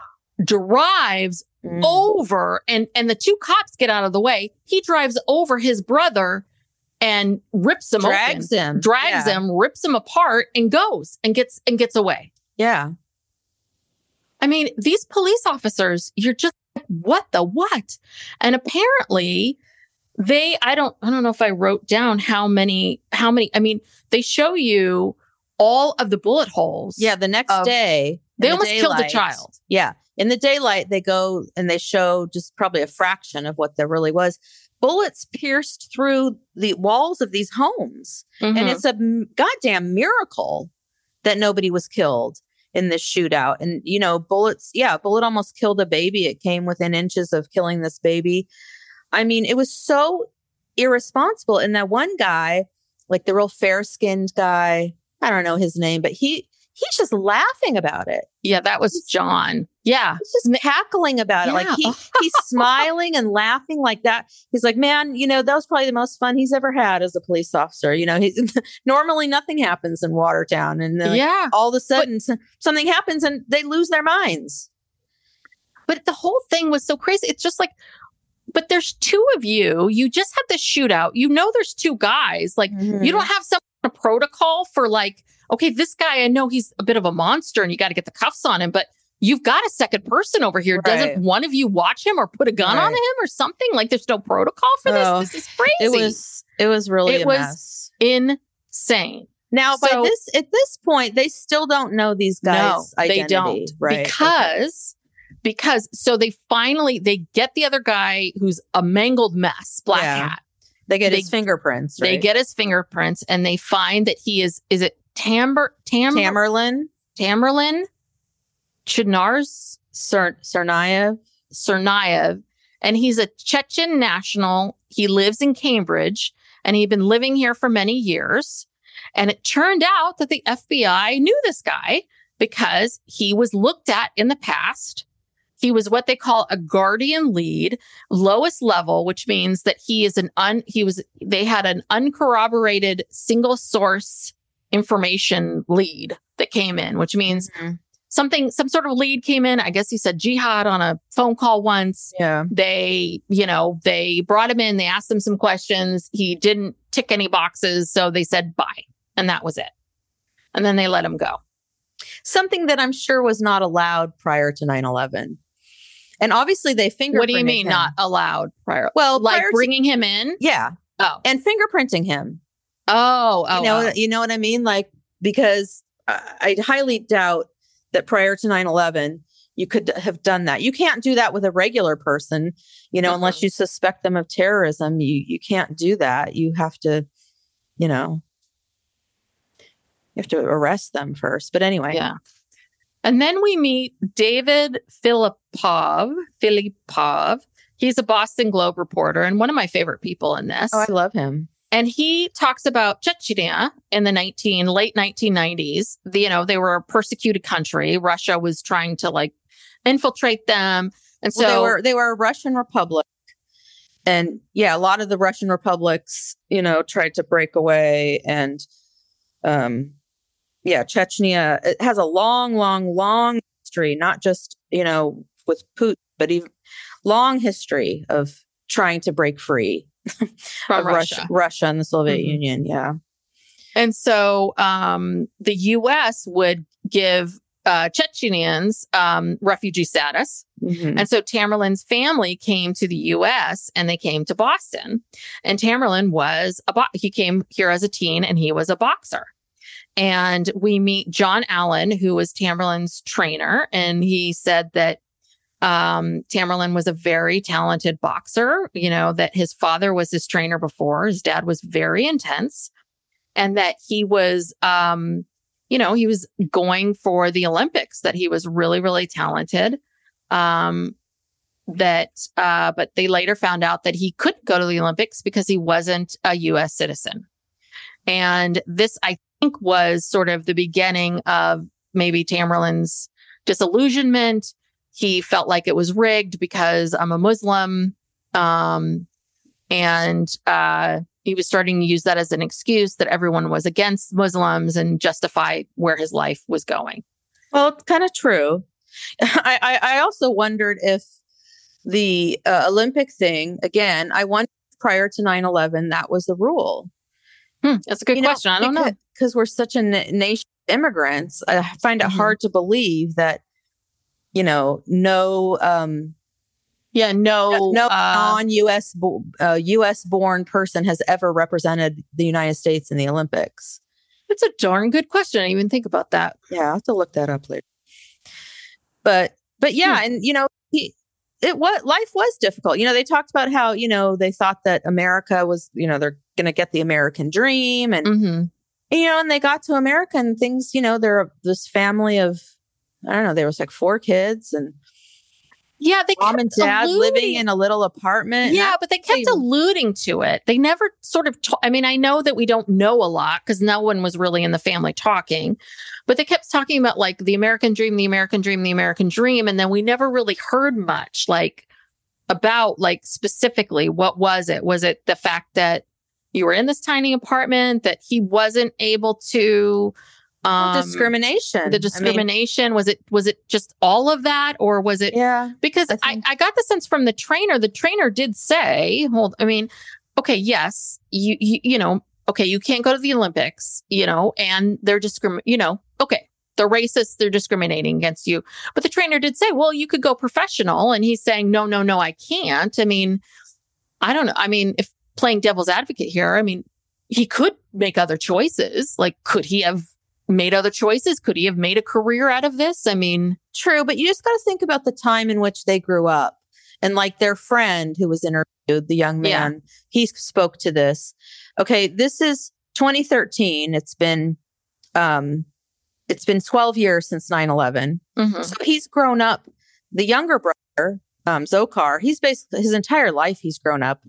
Speaker 2: drives
Speaker 1: Mhm.
Speaker 2: over and and the two cops get out of the way. He drives over his brother and rips him
Speaker 1: drags
Speaker 2: open,
Speaker 1: him,
Speaker 2: drags
Speaker 1: Yeah.
Speaker 2: him, rips him apart and goes and gets and gets away.
Speaker 1: Yeah,
Speaker 2: I mean, these police officers, you're just like, what the what? And apparently they I don't I don't know if I wrote down how many how many I mean, they show you all of the bullet holes.
Speaker 1: yeah. The next
Speaker 2: Of-
Speaker 1: day,
Speaker 2: They
Speaker 1: the
Speaker 2: almost killed the child.
Speaker 1: Yeah, in the daylight, they go and they show just probably a fraction of what there really was. Bullets pierced through the walls of these homes. and
Speaker 2: Mhm.
Speaker 1: it's a goddamn miracle that nobody was killed in this shootout and you know bullets yeah a bullet almost killed a baby it came within inches of killing this baby i mean it was so irresponsible and that one guy like the real fair skinned guy i don't know his name but he he's just laughing about it
Speaker 2: yeah, that was John. Yeah.
Speaker 1: he's just cackling about it like he he's smiling and laughing like that he's like man you know that was probably the most fun he's ever had as a police officer you know he's normally nothing happens in watertown and then like,
Speaker 2: yeah.
Speaker 1: all of a sudden s- something happens and they lose their minds
Speaker 2: But the whole thing was so crazy. It's just like, but there's two of you. You just had this shootout. You know, there's two guys. Like,
Speaker 1: Mm-hmm.
Speaker 2: you don't have some protocol for like, okay, this guy, I know he's a bit of a monster and you got to get the cuffs on him, but you've got a second person over here.
Speaker 1: Right.
Speaker 2: Doesn't one of you watch him or put a gun on him or something? Like, there's no protocol for this.
Speaker 1: Oh,
Speaker 2: this is crazy.
Speaker 1: it was it was really
Speaker 2: It was-
Speaker 1: mess
Speaker 2: insane.
Speaker 1: now by this at this point they still don't know these guys
Speaker 2: no,
Speaker 1: identity
Speaker 2: they don't
Speaker 1: right
Speaker 2: because because so they finally they get the other guy who's a mangled mess, black
Speaker 1: Yeah.
Speaker 2: hat.
Speaker 1: they get
Speaker 2: they-
Speaker 1: his fingerprints
Speaker 2: They get his fingerprints and they find that he is is it Tamber Tam
Speaker 1: tamerlan
Speaker 2: Tamerlan Chinars
Speaker 1: Tsarnaev.
Speaker 2: Tsarnaev and he's a Chechen national. He lives in Cambridge and he'd been living here for many years. And it turned out that the FBI knew this guy because he was looked at in the past. He was what they call a guardian lead, lowest level, which means that he is an un, he was, they had an uncorroborated single source information lead that came in, which means mm-hmm. something, some sort of lead came in. I guess he said jihad on a phone call once.
Speaker 1: Yeah.
Speaker 2: They, you know, they brought him in, they asked him some questions. He didn't tick any boxes. So they said bye. And that was it. And then they let him go.
Speaker 1: Something that I'm sure was not allowed prior to 9 11. And obviously they fingerprinted
Speaker 2: What do you mean
Speaker 1: him.
Speaker 2: not allowed prior?
Speaker 1: Well,
Speaker 2: like
Speaker 1: prior to-
Speaker 2: bringing him in?
Speaker 1: yeah.
Speaker 2: Oh,
Speaker 1: And fingerprinting him.
Speaker 2: oh, oh,
Speaker 1: you know,
Speaker 2: oh.
Speaker 1: you know what I mean? Like, because I, I highly doubt that prior to 9 11, you could have done that. You can't do that with a regular person, you know, unless
Speaker 2: Mhm.
Speaker 1: you suspect them of terrorism. You you can't do that. You have to, you know, you have to arrest them first. But anyway,
Speaker 2: Yeah. And then we meet David Filipov. Filipov. He's a Boston Globe reporter and one of my favorite people in this.
Speaker 1: oh, I love him.
Speaker 2: and he talks about Chechnya in the 19 late 1990s. The, you know, they were a persecuted country. Russia was trying to like infiltrate them. And so
Speaker 1: well, they were they were a Russian republic, and yeah, a lot of the Russian republics, you know, tried to break away, and um, yeah, Chechnya it has a long, long, long history, not just you know with Putin, but even long history of trying to break free
Speaker 2: from
Speaker 1: of
Speaker 2: Russia.
Speaker 1: Russia and the Soviet
Speaker 2: Mhm.
Speaker 1: Union. Yeah,
Speaker 2: And so um, the U.S. would give uh, Chechenians um, refugee status.
Speaker 1: Mhm.
Speaker 2: And so Tamerlane's family came to the US and they came to Boston. And Tamerlane was a bo- he came here as a teen and he was a boxer. And we meet John Allen, who was Tamerlane's trainer, and he said that um, Tamerlane was a very talented boxer, you know, that his father was his trainer before. His dad was very intense, and that he was, um, you know, he was going for the Olympics, that he was really, really talented. Um, that, uh, but they later found out that he couldn't go to the Olympics because he wasn't a US citizen. And this, I think, was sort of the beginning of maybe Tamerlan's disillusionment. He felt like it was rigged because I'm a Muslim. Um, and uh, he was starting to use that as an excuse that everyone was against Muslims and justify where his life was going.
Speaker 1: Well, it's kind of true. I, I, also wondered if the uh, Olympic thing, again, I wonder if prior to 9 11, that was the rule.
Speaker 2: Hmm, that's a good
Speaker 1: You know,
Speaker 2: question. I don't know.
Speaker 1: Because we're such a nation of immigrants. I find it
Speaker 2: Mhm.
Speaker 1: hard to believe that, you know, no um,
Speaker 2: Yeah, no,
Speaker 1: no
Speaker 2: uh,
Speaker 1: non-US bo- uh, US born person has ever represented the United States in the Olympics.
Speaker 2: That's a darn good question. I even think about that.
Speaker 1: Yeah, I'll have to look that up later. But but yeah,
Speaker 2: Hmm.
Speaker 1: and you know, he it was life was difficult. You know, they talked about how, you know, they thought that America was, you know, they're gonna get the American dream and
Speaker 2: hmm
Speaker 1: you know, and they got to America and things, you know, they're this family of I don't know, there was like four kids and
Speaker 2: Yeah, they
Speaker 1: mom
Speaker 2: kept
Speaker 1: and dad living in a little apartment.
Speaker 2: Yeah, but they kept alluding to it. They never sort of. I mean, I know that we don't know a lot because no one was really in the family talking, but they kept talking about like the American dream, the American dream, the American dream, and then we never really heard much like about like specifically what was it? Was it the fact that you were in this tiny apartment that he wasn't able to?
Speaker 1: Well,
Speaker 2: Um,
Speaker 1: discrimination. I
Speaker 2: The
Speaker 1: mean,
Speaker 2: discrimination was it? Was it just all of that, or was it?
Speaker 1: yeah.
Speaker 2: because
Speaker 1: I
Speaker 2: I, I, got the sense from the trainer the trainer did say hold i mean okay yes you, you you know okay you can't go to the olympics you know and they're discrimin you know okay they're racist they're discriminating against you but the trainer did say well you could go professional and he's saying no no no i can't i mean i don't know i mean if playing devil's advocate here i mean he could make other choices like could he have made other choices could he have made a career out of this i mean
Speaker 1: True, but you just got to think about the time in which they grew up. And like their friend who was interviewed, the young
Speaker 2: Yeah.
Speaker 1: man, he spoke to this. Okay, this is 2013. It's been um it's been 12 years since 9/11.
Speaker 2: mhm.
Speaker 1: So he's grown up. The younger brother, um Dzhokhar, he's basically his entire life he's grown up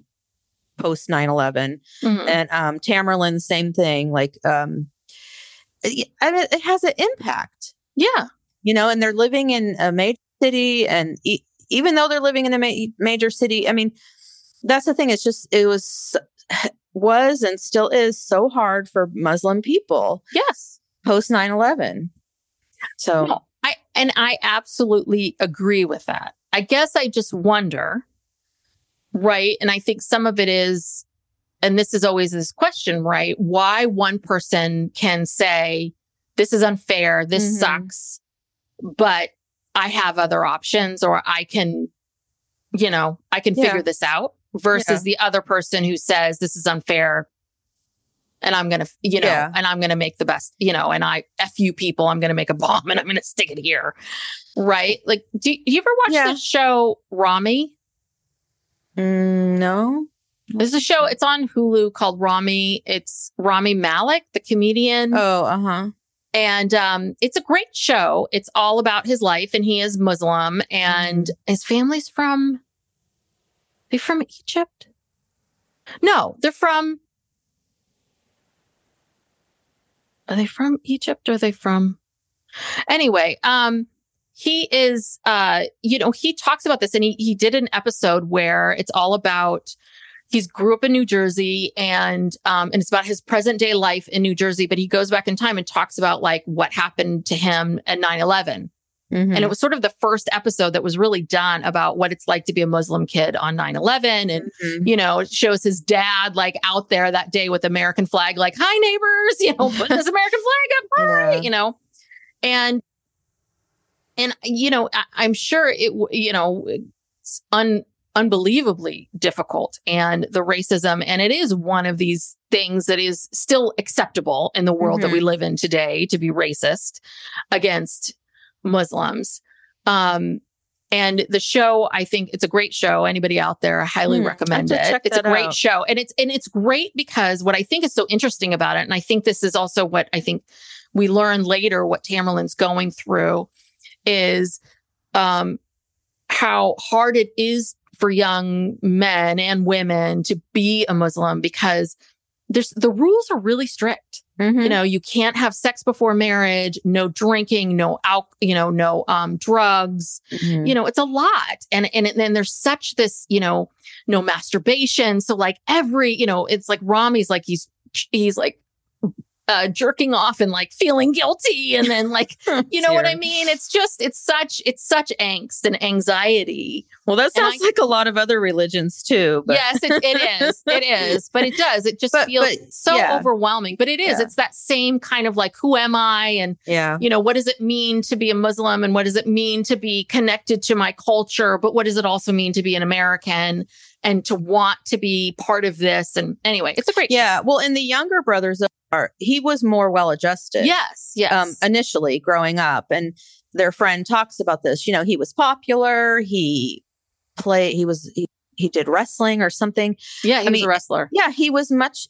Speaker 1: post 9/11
Speaker 2: Mhm.
Speaker 1: and um Tamerlan same thing like um I mean, it has an impact
Speaker 2: yeah
Speaker 1: you know, and they're living in a major city. And e- even though they're living in a ma- major city, I mean, that's the thing. It's just, it was, was and still is so hard for Muslim people
Speaker 2: Yes.
Speaker 1: post 9 11. So,
Speaker 2: No, I and I absolutely agree with that. I guess I just wonder, right? And I think some of it is, and this is always this question, right? Why one person can say, this is unfair, this
Speaker 1: Mhm.
Speaker 2: sucks, but I have other options or I can, you know, I can
Speaker 1: Yeah.
Speaker 2: figure this out versus
Speaker 1: Yeah.
Speaker 2: the other person who says this is unfair and I'm going to, you know,
Speaker 1: Yeah.
Speaker 2: and I'm going to make the best, you know, and I, F you people, I'm going to make a bomb and I'm going to stick it here. Right. Like, do, do you ever watch the show Ramy?
Speaker 1: mm, no.
Speaker 2: There's a show, it's on Hulu called Ramy. It's Rami Malek, the comedian.
Speaker 1: Oh, uh huh.
Speaker 2: And um, it's a great show. It's all about his life, and he is Muslim, and his family's from. They from Egypt? No, they're from. Are they from Egypt? Or are they from? Anyway, um, he is. Uh, you know, he talks about this, and he he did an episode where it's all about he's grew up in New Jersey and um and it's about his present day life in New Jersey, but he goes back in time and talks about like what happened to him at 9-11.
Speaker 1: Mhm.
Speaker 2: And it was sort of the first episode that was really done about what it's like to be a Muslim kid on 9-11. And,
Speaker 1: Mhm.
Speaker 2: you know, it shows his dad like out there that day with American flag, like, hi neighbors, you know, put this American flag up, hi,
Speaker 1: Yeah.
Speaker 2: you know. And and you know, I, I'm sure it, w- you know, it's un, unbelievably difficult and the racism. And it is one of these things that is still acceptable in the world that we live in today to be racist against Muslims. Um, and the show, I think it's a great show. Anybody out there, I highly
Speaker 1: I
Speaker 2: recommend
Speaker 1: to
Speaker 2: it. It's a great
Speaker 1: out.
Speaker 2: show. And it's and it's great because what I think is so interesting about it, and I think this is also what I think we learn later what Tamerlane's going through is um how hard it is for young men and women to be a Muslim because there's the rules are really strict.
Speaker 1: Mhm.
Speaker 2: You know, you can't have sex before marriage, no drinking, no al, you know, no um drugs.
Speaker 1: Mhm.
Speaker 2: You know, it's a lot. And and then there's such this, you know, no masturbation. So like every, you know, it's like Ramy's like he's he's like uh jerking off and like feeling guilty and then like you know what I mean? It's just it's such it's such angst and anxiety.
Speaker 1: Well, that
Speaker 2: And I-
Speaker 1: sounds like a lot of other religions too. But
Speaker 2: yes, it, it is. It is. But it does. It just
Speaker 1: But-
Speaker 2: feels
Speaker 1: but,
Speaker 2: so
Speaker 1: yeah.
Speaker 2: overwhelming. But it is.
Speaker 1: Yeah.
Speaker 2: It's that same kind of like, who am I? And,
Speaker 1: yeah,
Speaker 2: you know, what does it mean to be a Muslim? And what does it mean to be connected to my culture? But what does it also mean to be an American and to want to be part of this? And anyway, it's a great
Speaker 1: yeah. Well, and the younger brothers are he was more well adjusted.
Speaker 2: Yes. Yes.
Speaker 1: um, initially growing up, and their friend talks about this. You know, he was popular. He play. He was he, he did wrestling or something.
Speaker 2: yeah. He
Speaker 1: I
Speaker 2: was
Speaker 1: mean,
Speaker 2: a wrestler.
Speaker 1: Yeah, he was much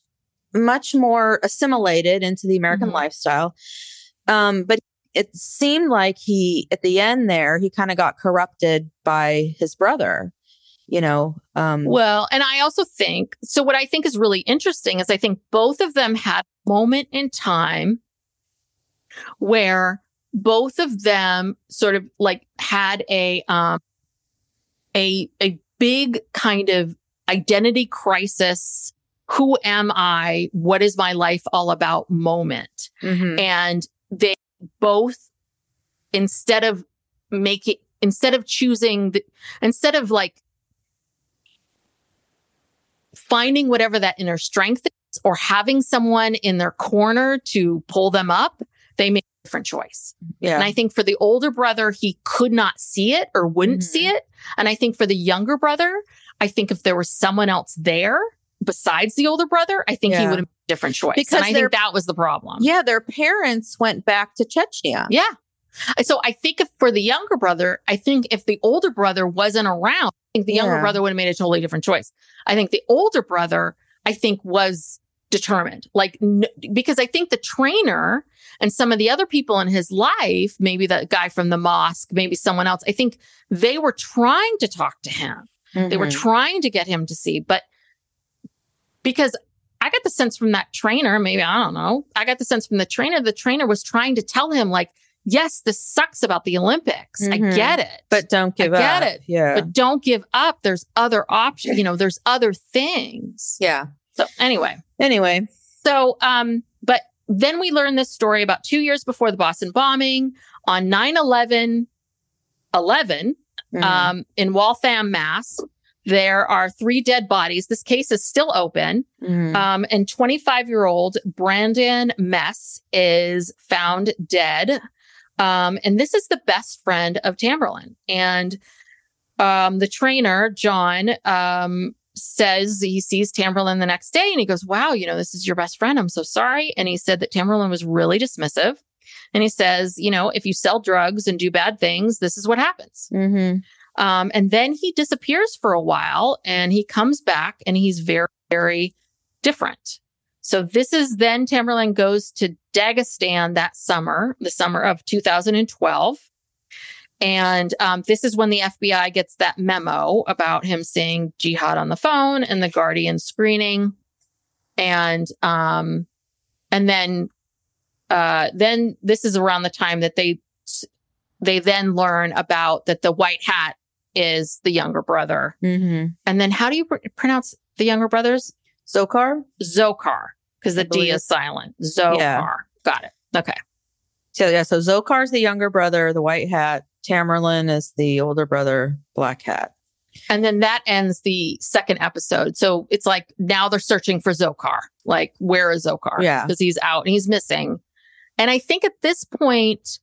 Speaker 1: much more assimilated into the American
Speaker 2: Mhm.
Speaker 1: lifestyle. Um, but it seemed like he at the end there he kind of got corrupted by his brother. You know, um,
Speaker 2: Well, and I also think so. What I think is really interesting is I think both of them had a moment in time where both of them sort of like had a um a a big kind of identity crisis. Who am I? What is my life all about? Moment
Speaker 1: mhm.
Speaker 2: and they both instead of making instead of choosing the instead of like finding whatever that inner strength is or having someone in their corner to pull them up they made a different choice
Speaker 1: yeah,
Speaker 2: and i think for the older brother he could not see it or wouldn't
Speaker 1: Mhm.
Speaker 2: see it and i think for the younger brother i think if there was someone else there besides the older brother i think he would have made a different choice
Speaker 1: Because
Speaker 2: and i
Speaker 1: they're-
Speaker 2: think that was the problem
Speaker 1: yeah. Their parents went back to Chechnya.
Speaker 2: yeah. So I think if for the younger brother, I think if the older brother wasn't around, I think the younger
Speaker 1: Yeah.
Speaker 2: brother would have made a totally different choice. I think the older brother, I think was determined, like, n- because I think the trainer and some of the other people in his life, maybe that guy from the mosque, maybe someone else, I think they were trying to talk to him. They were
Speaker 1: Mhm.
Speaker 2: trying to get him to see, but because I got the sense from that trainer, maybe I don't know. I got the sense from the trainer, the trainer was trying to tell him, like, yes, this sucks about the Olympics. I
Speaker 1: Mhm.
Speaker 2: get it.
Speaker 1: but don't give up.
Speaker 2: I get it.
Speaker 1: Yeah,
Speaker 2: but don't give up. There's other options, you know, there's other things.
Speaker 1: yeah.
Speaker 2: So anyway,
Speaker 1: Anyway,
Speaker 2: so um, but then we learn this story about two years before the Boston bombing on 9-11 11
Speaker 1: mhm.
Speaker 2: um, in Waltham, Mass. There are three dead bodies. This case is still open.
Speaker 1: Mhm.
Speaker 2: Um, and 25 year old Brendan Mess is found dead. Um, and this is the best friend of Tamberlin. And um, the trainer, John, um, says he sees Tamberlin the next day and he goes, Wow, you know, this is your best friend. I'm so sorry. And he said that Tamberlin was really dismissive. And he says, You know, if you sell drugs and do bad things, this is what happens.
Speaker 1: Mhm.
Speaker 2: Um, and then he disappears for a while and he comes back and he's very, very different. So this is then Tamerlan goes to Dagestan that summer, the summer of 2012. And um, this is when the FBI gets that memo about him seeing jihad on the phone and the Guardian screening. And um, and then uh, then this is around the time that they they then learn about that the white hat is the younger brother.
Speaker 1: Mhm.
Speaker 2: And then how do you pr- pronounce the younger brothers?
Speaker 1: Dzhokhar.
Speaker 2: Dzhokhar, because the D is silent. Dzhokhar.
Speaker 1: Yeah.
Speaker 2: Got it. Okay.
Speaker 1: So yeah, so Dzhokhar's the younger brother, the white hat. Tamerlan is the older brother, black hat.
Speaker 2: And then that ends the second episode. So it's like now they're searching for Dzhokhar. Like, where is Dzhokhar?
Speaker 1: Yeah.
Speaker 2: Because he's out and he's missing. And I think at this point,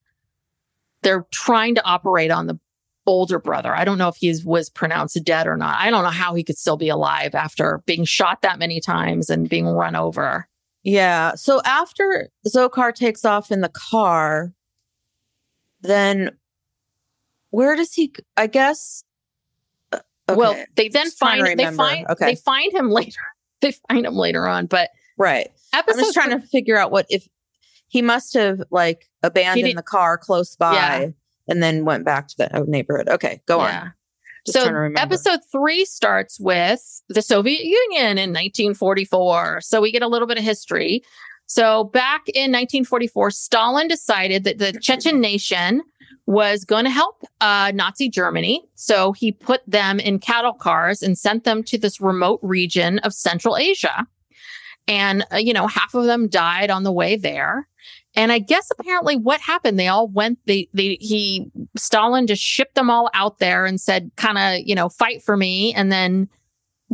Speaker 2: they're trying to operate on the older brother. I don't know if he was pronounced dead or not. I don't know how he could still be alive after being shot that many times and being run over.
Speaker 1: Yeah. So after Dzhokhar takes off in the car, then where does he? I guess.
Speaker 2: uh, okay. Well, they then
Speaker 1: Just
Speaker 2: find they find
Speaker 1: Okay.
Speaker 2: they find him later. They find him later on, but
Speaker 1: right.
Speaker 2: episode
Speaker 1: I'm just trying to figure out what if he must have like abandoned the car close by
Speaker 2: Yeah.
Speaker 1: and then went back to the neighborhood. Okay, go
Speaker 2: Yeah.
Speaker 1: on. Just
Speaker 2: so
Speaker 1: trying to remember.
Speaker 2: episode three starts with the Soviet Union in 1944. So we get a little bit of history. So back in 1944, Stalin decided that the Chechen nation was going to help uh, Nazi Germany. So he put them in cattle cars and sent them to this remote region of Central Asia. And, uh, you know, half of them died on the way there. And I guess apparently what happened, they all went, they, they, he, Stalin just shipped them all out there and said, kind of, you know, fight for me and then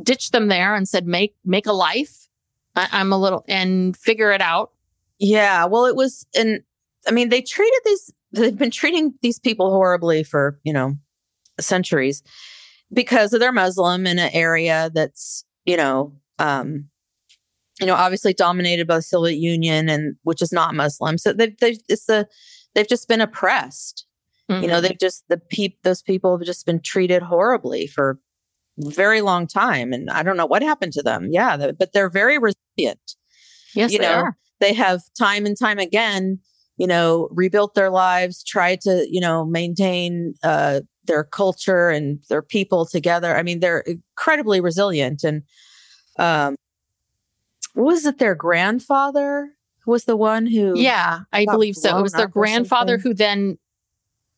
Speaker 2: ditched them there and said, make, make a life. I, I'm a little, and figure it out.
Speaker 1: Yeah, well, it was, and I mean, they treated these, they've been treating these people horribly for, you know, centuries because they're Muslim in an area that's, you know, um, you know, obviously dominated by the Soviet Union and which is not Muslim. So they've, they've, it's the, they've just been oppressed. You know,
Speaker 2: Mhm.
Speaker 1: they've just, the peop, those people have just been treated horribly for very long time. And I don't know what happened to them. Yeah. they- but they're very resilient
Speaker 2: yes,
Speaker 1: you
Speaker 2: they
Speaker 1: know,
Speaker 2: are.
Speaker 1: they have time and time again, you know, rebuilt their lives, tried to, you know, maintain uh, their culture and their people together. I mean, they're incredibly resilient. And um, what was it? Their grandfather was the one who,
Speaker 2: Yeah, I believe so. It was their grandfather who then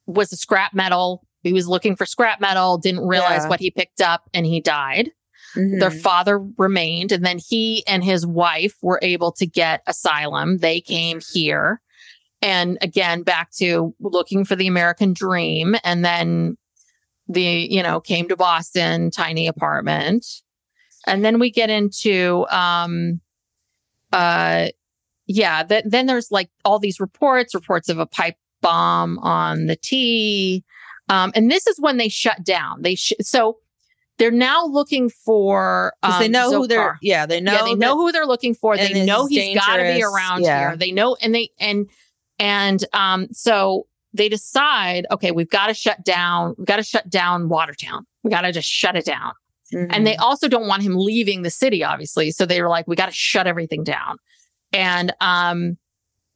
Speaker 2: was a scrap metal. He was looking for scrap metal, didn't realize
Speaker 1: Yeah.
Speaker 2: what he picked up, and he died.
Speaker 1: Mhm.
Speaker 2: Their father remained, and then he and his wife were able to get asylum. They came here. And again, back to looking for the American dream. And then the, you know, came to Boston, tiny apartment. And then we get into, um, uh, yeah, th- then there's like all these reports, reports of a pipe bomb on the T. Um, and this is when they shut down. They, sh- so they're now looking for, um,
Speaker 1: they know who they're, yeah, they know,
Speaker 2: yeah, they know
Speaker 1: that-
Speaker 2: who they're looking for. They know he's got to be around
Speaker 1: Yeah.
Speaker 2: here. They know, and they and and um, so they decide, okay, we've got to shut down. We've got to shut down Watertown. We got to just shut it down.
Speaker 1: Mhm.
Speaker 2: And they also don't want him leaving the city, obviously. So they were like, we got to shut everything down. And um,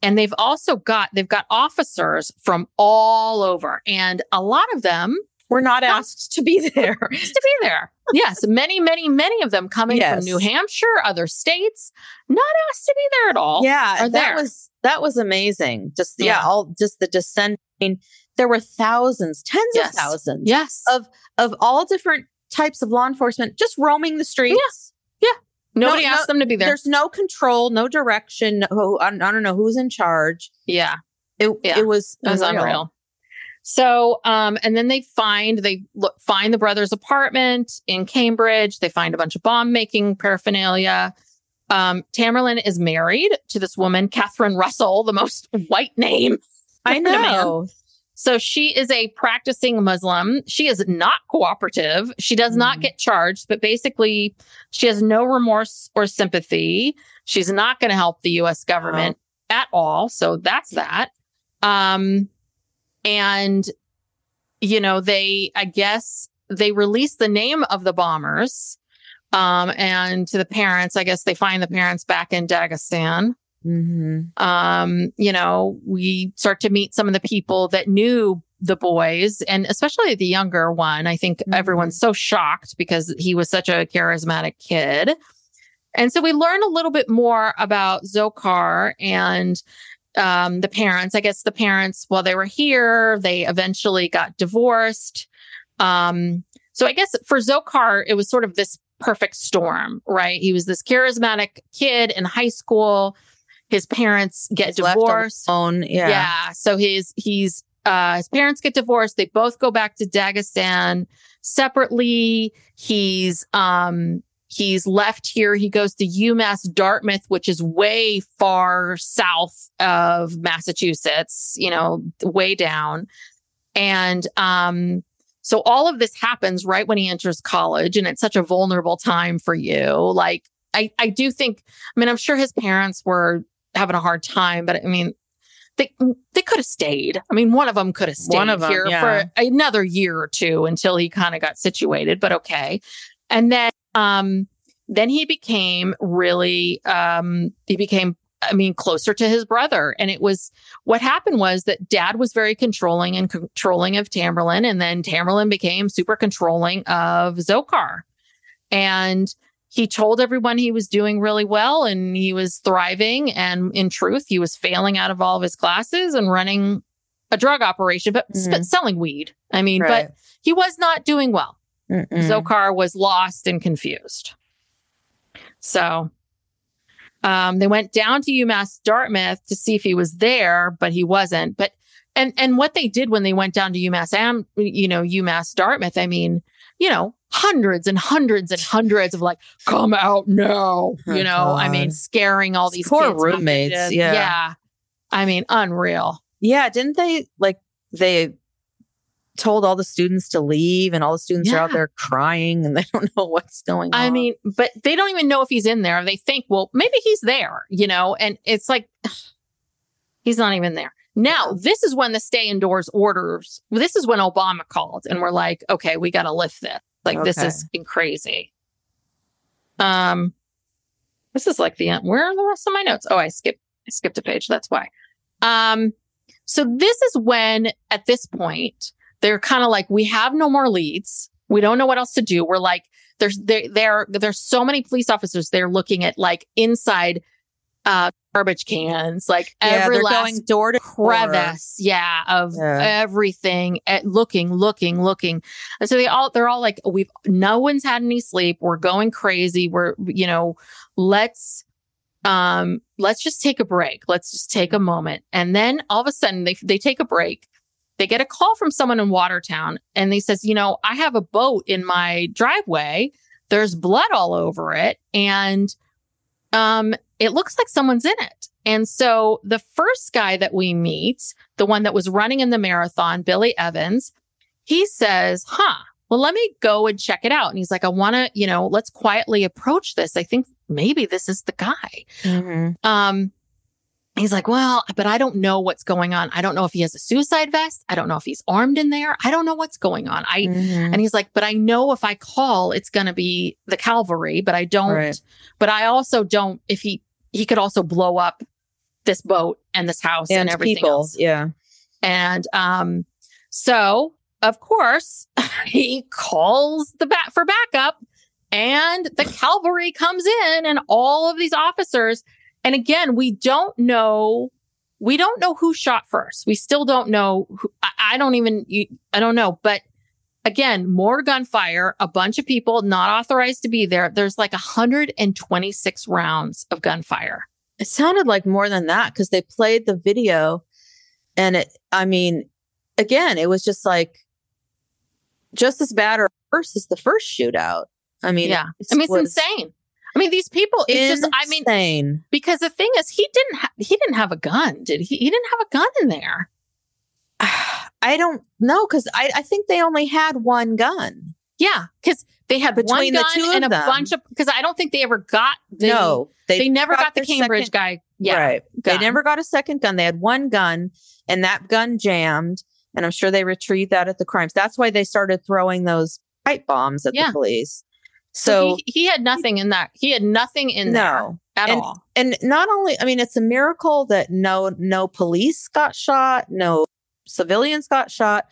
Speaker 2: and they've also got they've got officers from all over, and a lot of them
Speaker 1: we're not asked to be there.
Speaker 2: to be there. Yes, many, many, many of them coming
Speaker 1: Yes.
Speaker 2: from New Hampshire, other states, not asked to be there at all.
Speaker 1: yeah, that
Speaker 2: there.
Speaker 1: was that was amazing. Just yeah,
Speaker 2: Yeah.
Speaker 1: all just the descent. I mean, there were thousands, tens
Speaker 2: Yes.
Speaker 1: of thousands
Speaker 2: Yes.
Speaker 1: of of all different types of law enforcement just roaming the streets. Yes. Yeah.
Speaker 2: Nobody
Speaker 1: no,
Speaker 2: asked them to be there.
Speaker 1: There's no control, no direction. Who I, don't know who's in charge.
Speaker 2: Yeah.
Speaker 1: It
Speaker 2: Yeah.
Speaker 1: it was
Speaker 2: It was unreal. So, um, and then they find they look find the brother's apartment in Cambridge. They find a bunch of bomb making paraphernalia. Um, Tamerlan is married to this woman, Catherine Russell, the most white name.
Speaker 1: I
Speaker 2: known a man.
Speaker 1: know.
Speaker 2: So she is a practicing Muslim. She is not cooperative. She does not
Speaker 1: Mhm.
Speaker 2: get charged, but basically, she has no remorse or sympathy. She's not going to help the US government at all. So that's that. Um, and, you know, they, I guess, they release the name of the bombers. Um, and to the parents, I guess they find the parents back in Dagestan
Speaker 1: Mhm.
Speaker 2: um, you know, we start to meet some of the people that knew the boys and especially the younger one. I think
Speaker 1: Mhm.
Speaker 2: everyone's so shocked because he was such a charismatic kid. And so we learn a little bit more about Dzhokhar and um, the parents. I guess the parents, while they were here, they eventually got divorced. Um, so I guess for Dzhokhar, it was sort of this perfect storm, right? He was this charismatic kid in high school. His parents get
Speaker 1: He's
Speaker 2: divorced.
Speaker 1: Own, yeah.
Speaker 2: Yeah. So his he's uh his parents get divorced. They both go back to Dagestan separately. He's um he's left here. He goes to UMass Dartmouth, which is way far south of Massachusetts, you know, way down. And um, so all of this happens right when he enters college, and it's such a vulnerable time for you. Like, I, I do think, I mean, I'm sure his parents were having a hard time, but I mean, they they could have stayed. I mean, one of them could have stayed
Speaker 1: One of 'em,
Speaker 2: here
Speaker 1: yeah.
Speaker 2: for another year or two until he kind of got situated, but okay. And then um then he became really um he became I mean closer to his brother and it was what happened was that dad was very controlling and controlling of Tamerlan and then Tamerlan became super controlling of Dzhokhar. And he told everyone he was doing really well and he was thriving. And in truth, he was failing out of all of his classes and running a drug operation, but sp-
Speaker 1: Mhm.
Speaker 2: selling weed. I mean,
Speaker 1: Right.
Speaker 2: but he was not doing well.
Speaker 1: Mm-mm.
Speaker 2: Dzhokhar was lost and confused. So um, they went down to UMass Dartmouth to see if he was there, but he wasn't. But and and what they did when they went down to UMass Am, you know, UMass Dartmouth, I mean, you know, hundreds and hundreds and hundreds of like, come out now,
Speaker 1: Oh,
Speaker 2: you know, I mean, scaring all these
Speaker 1: Poor roommates,
Speaker 2: messages.
Speaker 1: yeah.
Speaker 2: yeah. I mean, unreal.
Speaker 1: Yeah, didn't they like they told all the students to leave and all the students are out there crying and they don't know what's going on.
Speaker 2: I mean, but they don't even know if he's in there. They think, well, maybe he's there, you know, and it's like he's not even there. Now, this is when the stay indoors orders, this is when Obama called and we're like, okay, we got to lift this. Like, this is crazy. Um, this is like the end. Where are the rest of my notes? Oh, I skipped, I skipped a page. That's why. Um, so this is when, at this point, they're kind of like, we have no more leads. We don't know what else to do. We're like, there's there there there's so many police officers. They're looking at like inside uh garbage cans, like
Speaker 1: yeah,
Speaker 2: every last
Speaker 1: going door to door.
Speaker 2: crevice, yeah, of
Speaker 1: Yeah.
Speaker 2: everything, at looking, looking, looking. And so they all they're all like, we've no one's had any sleep. We're going crazy. We're you know, let's um let's just take a break. Let's just take a moment. And then all of a sudden they they take a break. They get a call from someone in Watertown and they says, you know, I have a boat in my driveway. There's blood all over it. And um, it looks like someone's in it. And so the first guy that we meet, the one that was running in the marathon, Billy Evans, he says, huh, well, let me go and check it out. And he's like, I want to, you know, let's quietly approach this. I think maybe this is the guy.
Speaker 1: Mhm.
Speaker 2: Um, he's like, well, but I don't know what's going on. I don't know if he has a suicide vest. I don't know if he's armed in there. I don't know what's going on. I,
Speaker 1: Mhm.
Speaker 2: and he's like, but I know if I call, it's going to be the cavalry, but I don't,
Speaker 1: Right.
Speaker 2: but I also don't, if he, he could also blow up this boat and this house and,
Speaker 1: and
Speaker 2: everything
Speaker 1: people,
Speaker 2: else.
Speaker 1: yeah.
Speaker 2: And, um, so of course he calls the bat for backup and the cavalry comes in and all of these officers. And again, we don't know, we don't know who shot first. We still don't know who, I, I don't even, you, I don't know, but again, more gunfire, a bunch of people not authorized to be there. There's like 126 rounds of gunfire.
Speaker 1: It sounded like more than that because they played the video and it, I mean, again, it was just like just as bad or worse as the first shootout. I mean,
Speaker 2: yeah. I mean, it's
Speaker 1: was
Speaker 2: insane. I mean, these people, it's just, I mean,
Speaker 1: insane.
Speaker 2: because the thing is, he didn't, ha- he didn't have a gun, did he? He didn't have a gun in there.
Speaker 1: I don't know because I, I think they only had one gun.
Speaker 2: Yeah. Cause they had
Speaker 1: Between the
Speaker 2: gun
Speaker 1: two of
Speaker 2: and a
Speaker 1: them.
Speaker 2: bunch of, cause I don't think they ever got the,
Speaker 1: no,
Speaker 2: they, never got, the Cambridge
Speaker 1: second-
Speaker 2: guy. Yeah.
Speaker 1: Right. They never got a second gun. They had one gun and that gun jammed. And I'm sure they retrieved that at the crimes. That's why they started throwing those pipe bombs at
Speaker 2: Yeah.
Speaker 1: the police.
Speaker 2: So
Speaker 1: So,
Speaker 2: he, he had nothing in that. He had nothing in there at
Speaker 1: And-
Speaker 2: all.
Speaker 1: And not only, I mean, it's a miracle that no no police got shot, no civilians got shot.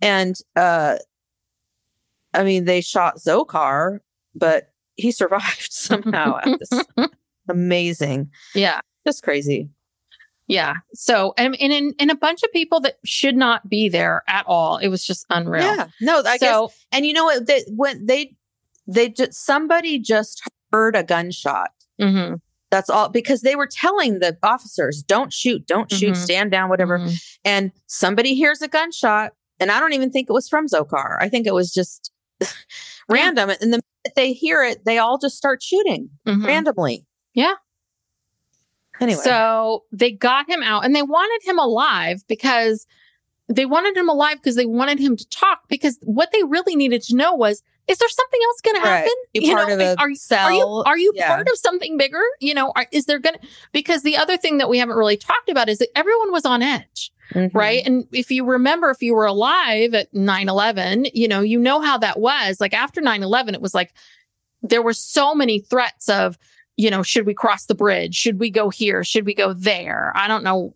Speaker 1: And uh I mean, they shot Dzhokhar, but he survived somehow. This- Amazing.
Speaker 2: Yeah.
Speaker 1: Just crazy.
Speaker 2: Yeah. So, and, and, and, a bunch of people that should not be there at all. It was just unreal.
Speaker 1: Yeah. No, I guess
Speaker 2: so,
Speaker 1: And you know what? They, when they, they just somebody just heard a gunshot.
Speaker 2: mhm,
Speaker 1: That's all because they were telling the officers, "Don't shoot, don't shoot,
Speaker 2: Mhm.
Speaker 1: stand down, whatever."
Speaker 2: mhm.
Speaker 1: And somebody hears a gunshot, and I don't even think it was from Dzhokhar. I think it was just random. And the minute they hear it, they all just start shooting
Speaker 2: Mhm.
Speaker 1: randomly.
Speaker 2: Yeah.
Speaker 1: Anyway.
Speaker 2: So they got him out and they wanted him alive because they wanted him alive because they wanted him to talk because what they really needed to know was is there something else going to
Speaker 1: Right.
Speaker 2: happen?
Speaker 1: Be
Speaker 2: You
Speaker 1: part
Speaker 2: know, are, you-
Speaker 1: cell.
Speaker 2: are you are you
Speaker 1: Yeah.
Speaker 2: part of something bigger? You know, are, is there going to because the other thing that we haven't really talked about is that everyone was on edge.
Speaker 1: Mhm.
Speaker 2: right? And if you remember, if you were alive at 9 11, you know, you know how that was. Like after 9 11, it was like there were so many threats of, you know, should we cross the bridge? Should we go here? Should we go there? I don't know.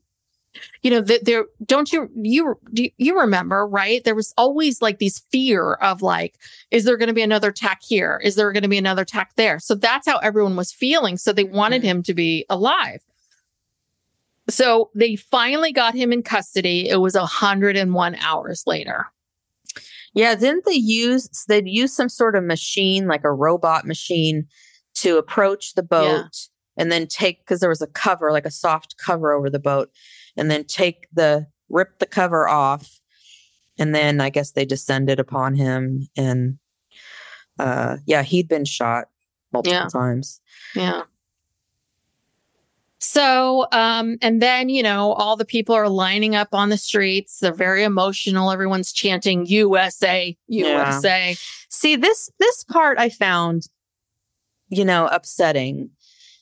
Speaker 2: You know, that there don't you you do you- remember, right? There was always like these fear of like, is there going to be another attack here? Is there going to be another attack there? So that's how everyone was feeling. So they wanted him to be alive. So they finally got him in custody. It was 101 hours later.
Speaker 1: Yeah, didn't they use they'd use some sort of machine, like a robot machine, to approach the boat
Speaker 2: Yeah.
Speaker 1: and then take because there was a cover, like a soft cover over the boat, and then take the rip the cover off. And then I guess they descended upon him and uh yeah, he'd been shot multiple
Speaker 2: Yeah.
Speaker 1: times.
Speaker 2: Yeah. So, um, and then, you know, all the people are lining up on the streets. They're very emotional. Everyone's chanting USA, USA.
Speaker 1: See, this this part I found, you know, upsetting.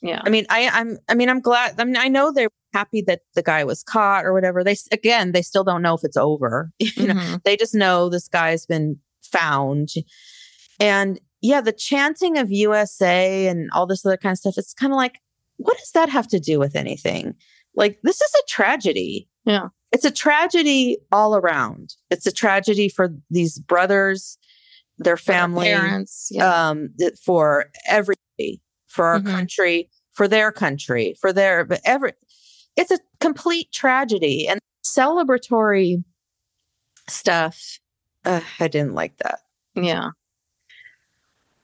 Speaker 2: Yeah.
Speaker 1: I mean, I, I'm, I mean, I'm glad. I mean, I know they're happy that the guy was caught or whatever. They again, they still don't know if it's over. you know,
Speaker 2: Mhm.
Speaker 1: they just know this guy's been found, and yeah, the chanting of USA and all this other kind of stuff. It's kind of like, what does that have to do with anything? Like, this is a tragedy.
Speaker 2: Yeah.
Speaker 1: it's a tragedy all around. It's a tragedy for these brothers, their
Speaker 2: For their
Speaker 1: family,
Speaker 2: parents. Yeah.
Speaker 1: um for everybody for our
Speaker 2: Mhm.
Speaker 1: country for their country for their but every it's a complete tragedy and celebratory stuff uh, i didn't like that
Speaker 2: Yeah.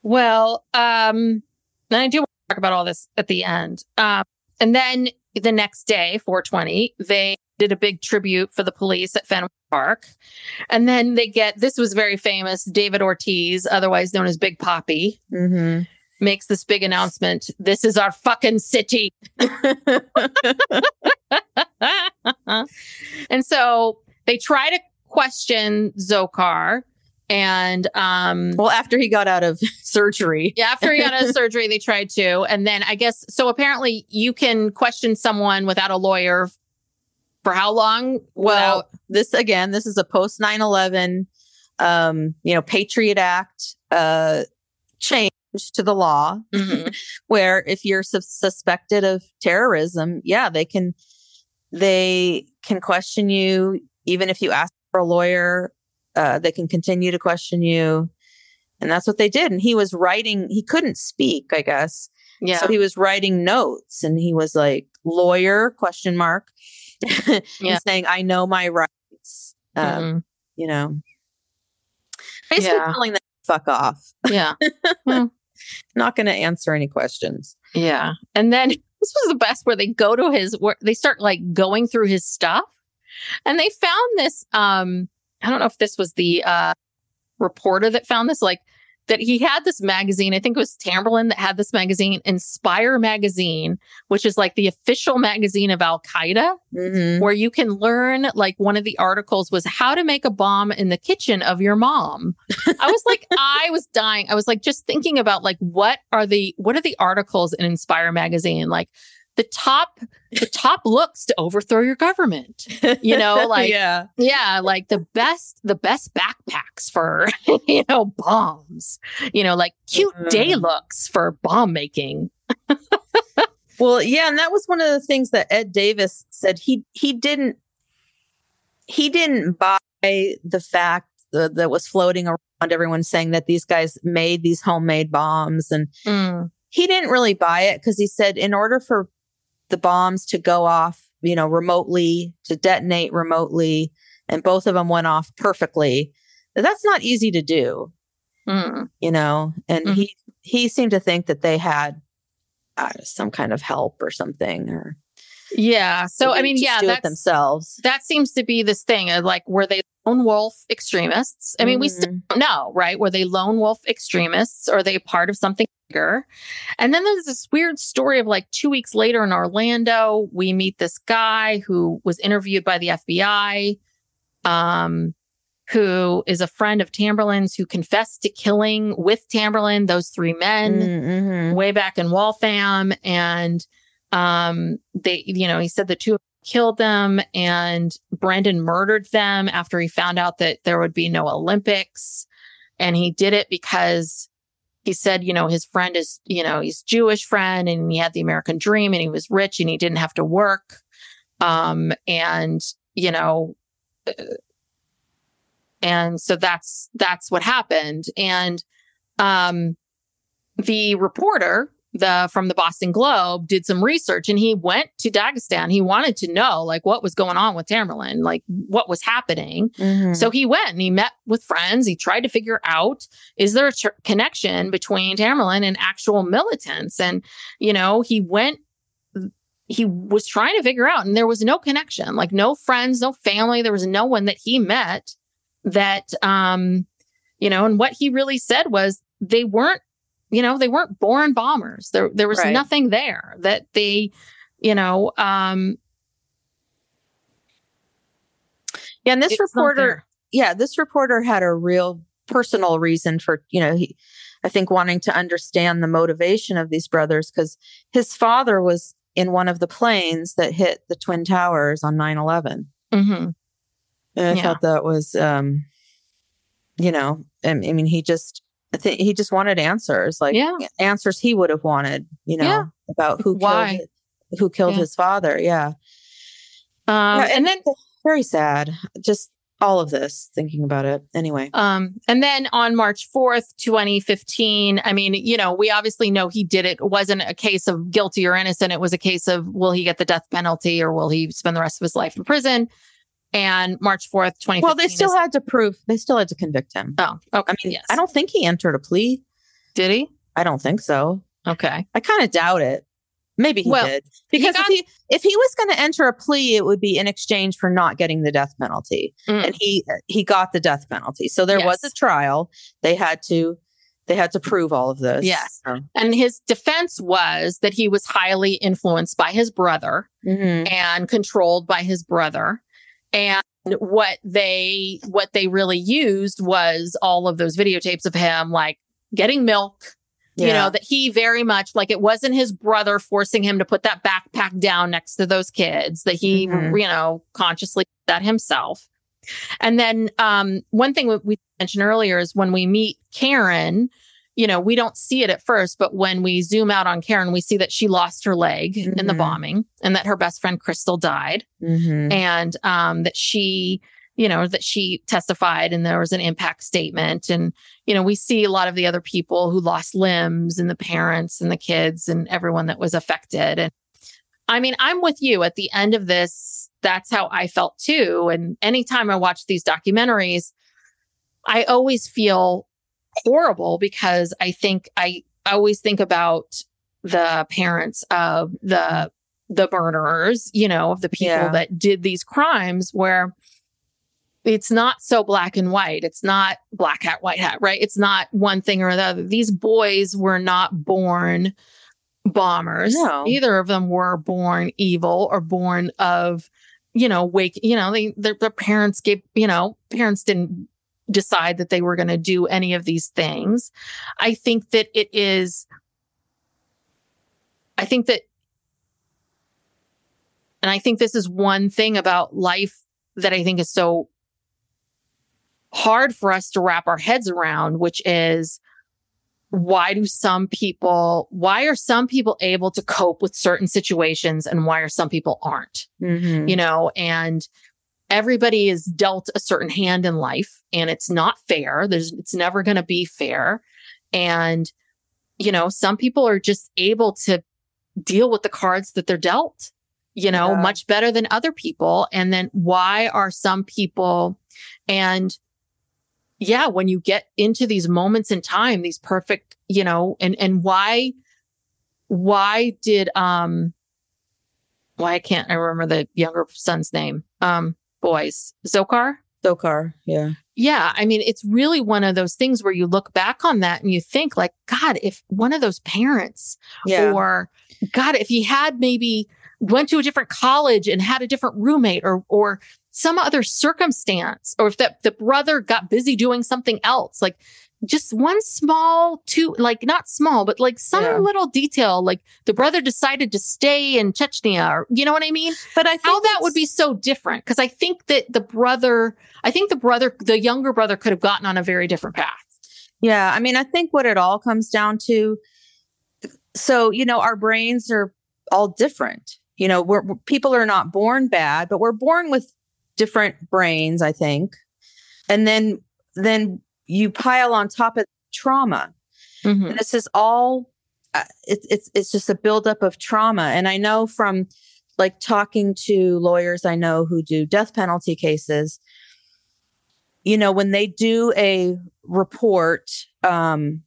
Speaker 2: Well, um, and I do want to talk about all this at the end. Um, and then the next day, 420, they did a big tribute for the police at Fenway Park. And then they get this was very famous. David Ortiz, otherwise known as Big Papi,
Speaker 1: mm-hmm.
Speaker 2: Makes this big announcement. This is our fucking city. and so they try to question Dzhokhar. And um
Speaker 1: well after he got out of surgery
Speaker 2: yeah, after he got out of surgery, they tried to. And then I guess so apparently you can question someone without a lawyer for how long?
Speaker 1: well
Speaker 2: Without-
Speaker 1: this again this is a post 9-11 um you know patriot act uh change to the law
Speaker 2: Mhm.
Speaker 1: where if you're sus- suspected of terrorism, yeah, they can they can question you even if you ask for a lawyer. Uh, they can continue to question you, and that's what they did. And he was writing; he couldn't speak, I guess,
Speaker 2: yeah.
Speaker 1: so he was writing notes, and he was like, "Lawyer?" Question mark.
Speaker 2: Yeah.
Speaker 1: saying, "I know my rights." Um,
Speaker 2: Mhm.
Speaker 1: You know, basically
Speaker 2: Yeah.
Speaker 1: telling them to fuck off.
Speaker 2: yeah.
Speaker 1: Not going to answer any questions.
Speaker 2: Yeah. And then this was the best where they go to his where they start like going through his stuff. And they found this um I don't know if this was the uh reporter that found this like that he had this magazine. I think it was Tamberlin that had this magazine, Inspire magazine, which is like the official magazine of Al Qaeda,
Speaker 1: Mhm.
Speaker 2: where you can learn like one of the articles was how to make a bomb in the kitchen of your mom. I was like, I was dying. I was like, just thinking about like what are the what are the articles in Inspire magazine? Like the top the top looks to overthrow your government. You know, like
Speaker 1: yeah.
Speaker 2: yeah, like the best, the best backpacks for, you know, bombs, you know, like cute day
Speaker 1: Mhm.
Speaker 2: looks for bomb making.
Speaker 1: Well, yeah, and that was one of the things that Ed Davis said he he didn't he didn't buy the fact that, that was floating around everyone saying that these guys made these homemade bombs and
Speaker 2: Mm,
Speaker 1: he didn't really buy it because he said in order for the bombs to go off, you know, remotely, to detonate remotely, and both of them went off perfectly, that's not easy to do,
Speaker 2: mm.
Speaker 1: you know. And
Speaker 2: Mhm.
Speaker 1: he he seemed to think that they had uh, some kind of help or something, or
Speaker 2: Yeah. So, I mean, yeah,
Speaker 1: that's themselves.
Speaker 2: That seems to be this thing of like, were they lone wolf extremists? I mean, mm-hmm. we still mm-hmm. don't know, right? Were they lone wolf extremists? Or are they part of something? And then there's this weird story of like two weeks later in Orlando, we meet this guy who was interviewed by the FBI, um, who is a friend of Tamberlin's who confessed to killing with Tamberlin those three men mm-hmm. way back in Waltham. And um, they, you know, he said the two killed them and Brendan murdered them after he found out that there would be no Olympics. And he did it because he said, you know, his friend is, you know, he's Jewish friend and he had the American dream and he was rich and he didn't have to work. Um, and, you know, uh, and so that's, that's what happened. And, um, the reporter the from the Boston Globe did some research and he went to Dagestan. He wanted to know like what was going on with Tamerlan, like what was happening. Mm-hmm. So he went and he met with friends. He tried to figure out is there a tr- connection between Tamerlan and actual militants? And you know, he went he was trying to figure out and there was no connection, like no friends, no family, there was no one that he met that um you know, and what he really said was they weren't you know, they weren't born bombers. There, there was right. nothing there that they, you know, um,
Speaker 1: yeah. And this reporter, yeah, this reporter had a real personal reason for, you know, he, I think wanting to understand the motivation of these brothers because his father was in one of the planes that hit the Twin Towers on 9 11. Mm-hmm. And I yeah. thought that was, um, you know, I mean, he just, I think he just wanted answers, like yeah. answers he would have wanted, you know, yeah. about who Why? killed who killed yeah. his father. Yeah. Um, yeah, and then very sad. Just all of this thinking about it anyway.
Speaker 2: Um, and then on March 4th, 2015, I mean, you know, we obviously know he did it. It wasn't a case of guilty or innocent. It was a case of will he get the death penalty or will he spend the rest of his life in prison? And March 4th, 2015.
Speaker 1: Well, they still is- had to prove, they still had to convict him.
Speaker 2: Oh, okay.
Speaker 1: I mean, yes. I don't think he entered a plea.
Speaker 2: Did he?
Speaker 1: I don't think so.
Speaker 2: Okay.
Speaker 1: I kind of doubt it. Maybe he well, did. Because he got- if, he, if he was going to enter a plea, it would be in exchange for not getting the death penalty. Mm. And he he got the death penalty. So there yes. was a trial. They had to they had to prove all of this.
Speaker 2: Yes. And his defense was that he was highly influenced by his brother mm-hmm. and controlled by his brother and what they what they really used was all of those videotapes of him like getting milk yeah. you know that he very much like it wasn't his brother forcing him to put that backpack down next to those kids that he mm-hmm. you know consciously did that himself and then um, one thing we mentioned earlier is when we meet karen you know, we don't see it at first, but when we zoom out on Karen, we see that she lost her leg mm-hmm. in the mm-hmm. bombing and that her best friend Krystle died mm-hmm. and um, that she, you know, that she testified and there was an impact statement. And, you know, we see a lot of the other people who lost limbs and the parents and the kids and everyone that was affected. And I mean, I'm with you at the end of this. That's how I felt too. And anytime I watch these documentaries, I always feel horrible because I think I, I always think about the parents of the the murderers, you know, of the people yeah. that did these crimes where it's not so black and white. It's not black hat, white hat, right? It's not one thing or the other. These boys were not born bombers. No. Either of them were born evil or born of, you know, wake, you know, they, their, their parents gave, you know, parents didn't decide that they were going to do any of these things. I think that it is, I think that, and I think this is one thing about life that I think is so hard for us to wrap our heads around, which is why do some people, why are some people able to cope with certain situations and why are some people aren't? Mm-hmm. You know, and everybody is dealt a certain hand in life and it's not fair. There's, it's never going to be fair. And, you know, some people are just able to deal with the cards that they're dealt, you know, yeah. much better than other people. And then why are some people and, yeah, when you get into these moments in time, these perfect, you know, and, and why, why did, um, why I can't I remember the younger son's name. Um, boys, Dzhokhar.
Speaker 1: Dzhokhar, yeah.
Speaker 2: Yeah, I mean, it's really one of those things where you look back on that and you think, like, God, if one of those parents,
Speaker 1: Yeah.
Speaker 2: or God, if he had maybe went to a different college and had a different roommate, or or some other circumstance, or if that the brother got busy doing something else, like just one small two like not small but like some
Speaker 1: Yeah.
Speaker 2: little detail like the brother decided to stay in chechnya or you know what i mean
Speaker 1: but I
Speaker 2: how that would be so different because i think that the brother i think the brother the younger brother could have gotten on a very different path
Speaker 1: Yeah, I mean, I think what it all comes down to. So you know, our brains are all different. You know, we're, we're- people are not born bad, but we're born with different brains. I think, and then then you pile on top of trauma,
Speaker 2: Mhm.
Speaker 1: and this is all. Uh, it's it's it's just a buildup of trauma, and I know from like talking to lawyers I know who do death penalty cases. You know, when they do a report, um,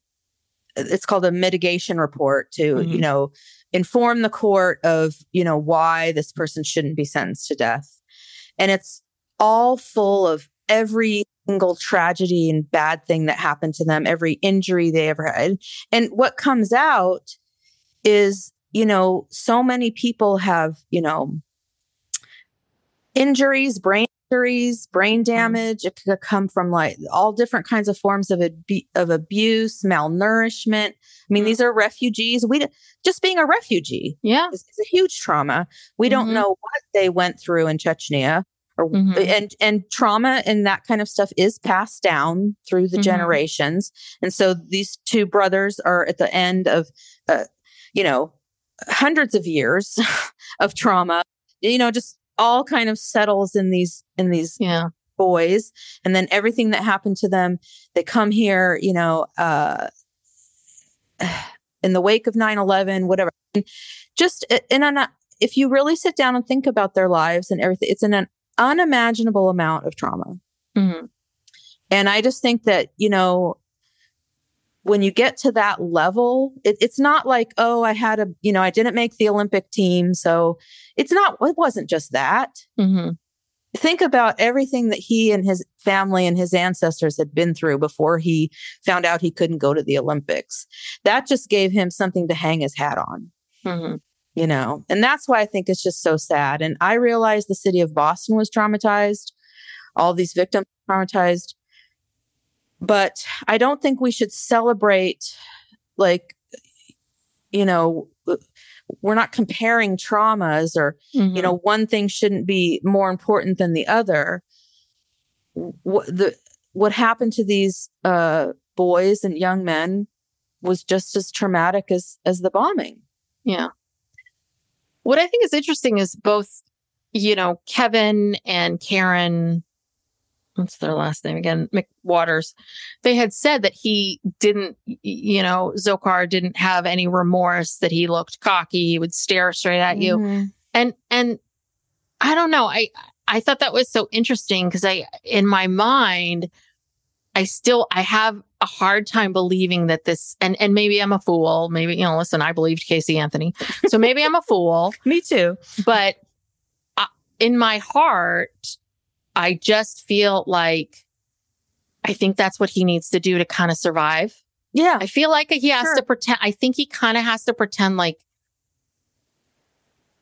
Speaker 1: it's called a mitigation report to
Speaker 2: Mhm.
Speaker 1: you know inform the court of you know why this person shouldn't be sentenced to death, and it's all full of every single tragedy and bad thing that happened to them, every injury they ever had. And what comes out is, you know, so many people have, you know, injuries, brain injuries, brain damage. It could come from like all different kinds of forms of, abu- of abuse, malnourishment. I mean,
Speaker 2: Mhm.
Speaker 1: these are refugees. We just being a refugee
Speaker 2: yeah
Speaker 1: is, is a huge trauma. We don't
Speaker 2: Mhm.
Speaker 1: know what they went through in Chechnya or
Speaker 2: Mhm.
Speaker 1: and and trauma and that kind of stuff is passed down through the
Speaker 2: Mhm.
Speaker 1: generations. And so these two brothers are at the end of uh, you know hundreds of years of trauma. You know, just all kind of settles in these in these
Speaker 2: yeah
Speaker 1: boys and then everything that happened to them they come here you know uh in the wake of 9-11 whatever And just in an if you really sit down and think about their lives and everything it's in an unimaginable amount of trauma
Speaker 2: Mhm.
Speaker 1: and i just think that you know when you get to that level it, it's not like oh i had a you know i didn't make the olympic team so it's not it wasn't just that
Speaker 2: Mhm.
Speaker 1: think about everything that he and his family and his ancestors had been through before he found out he couldn't go to the Olympics. That just gave him something to hang his hat on,
Speaker 2: Mhm.
Speaker 1: You know? And that's why I think it's just so sad. And I realized the city of Boston was traumatized, all these victims traumatized. But I don't think we should celebrate like you know we're not comparing traumas or you
Speaker 2: Mhm.
Speaker 1: know one thing shouldn't be more important than the other what the what happened to these uh boys and young men was just as traumatic as as the bombing
Speaker 2: Yeah. What I think is interesting is both, you know, Kevin and Karen, what's their last name again? McWatters. They had said that he didn't, you know, Dzhokhar didn't have any remorse, that he looked cocky, he would stare straight at you.
Speaker 1: Mhm.
Speaker 2: And, and I don't know. I, I thought that was so interesting because I, in my mind, I still, I have a hard time believing that this, and, and maybe I'm a fool. Maybe, you know, listen, I believed Casey Anthony. So maybe I'm a fool,
Speaker 1: me too
Speaker 2: but I, in my heart, I just feel like I think that's what he needs to do to kind of survive.
Speaker 1: yeah
Speaker 2: I feel like he has
Speaker 1: Sure.
Speaker 2: to pretend. I think he kind of has to pretend like,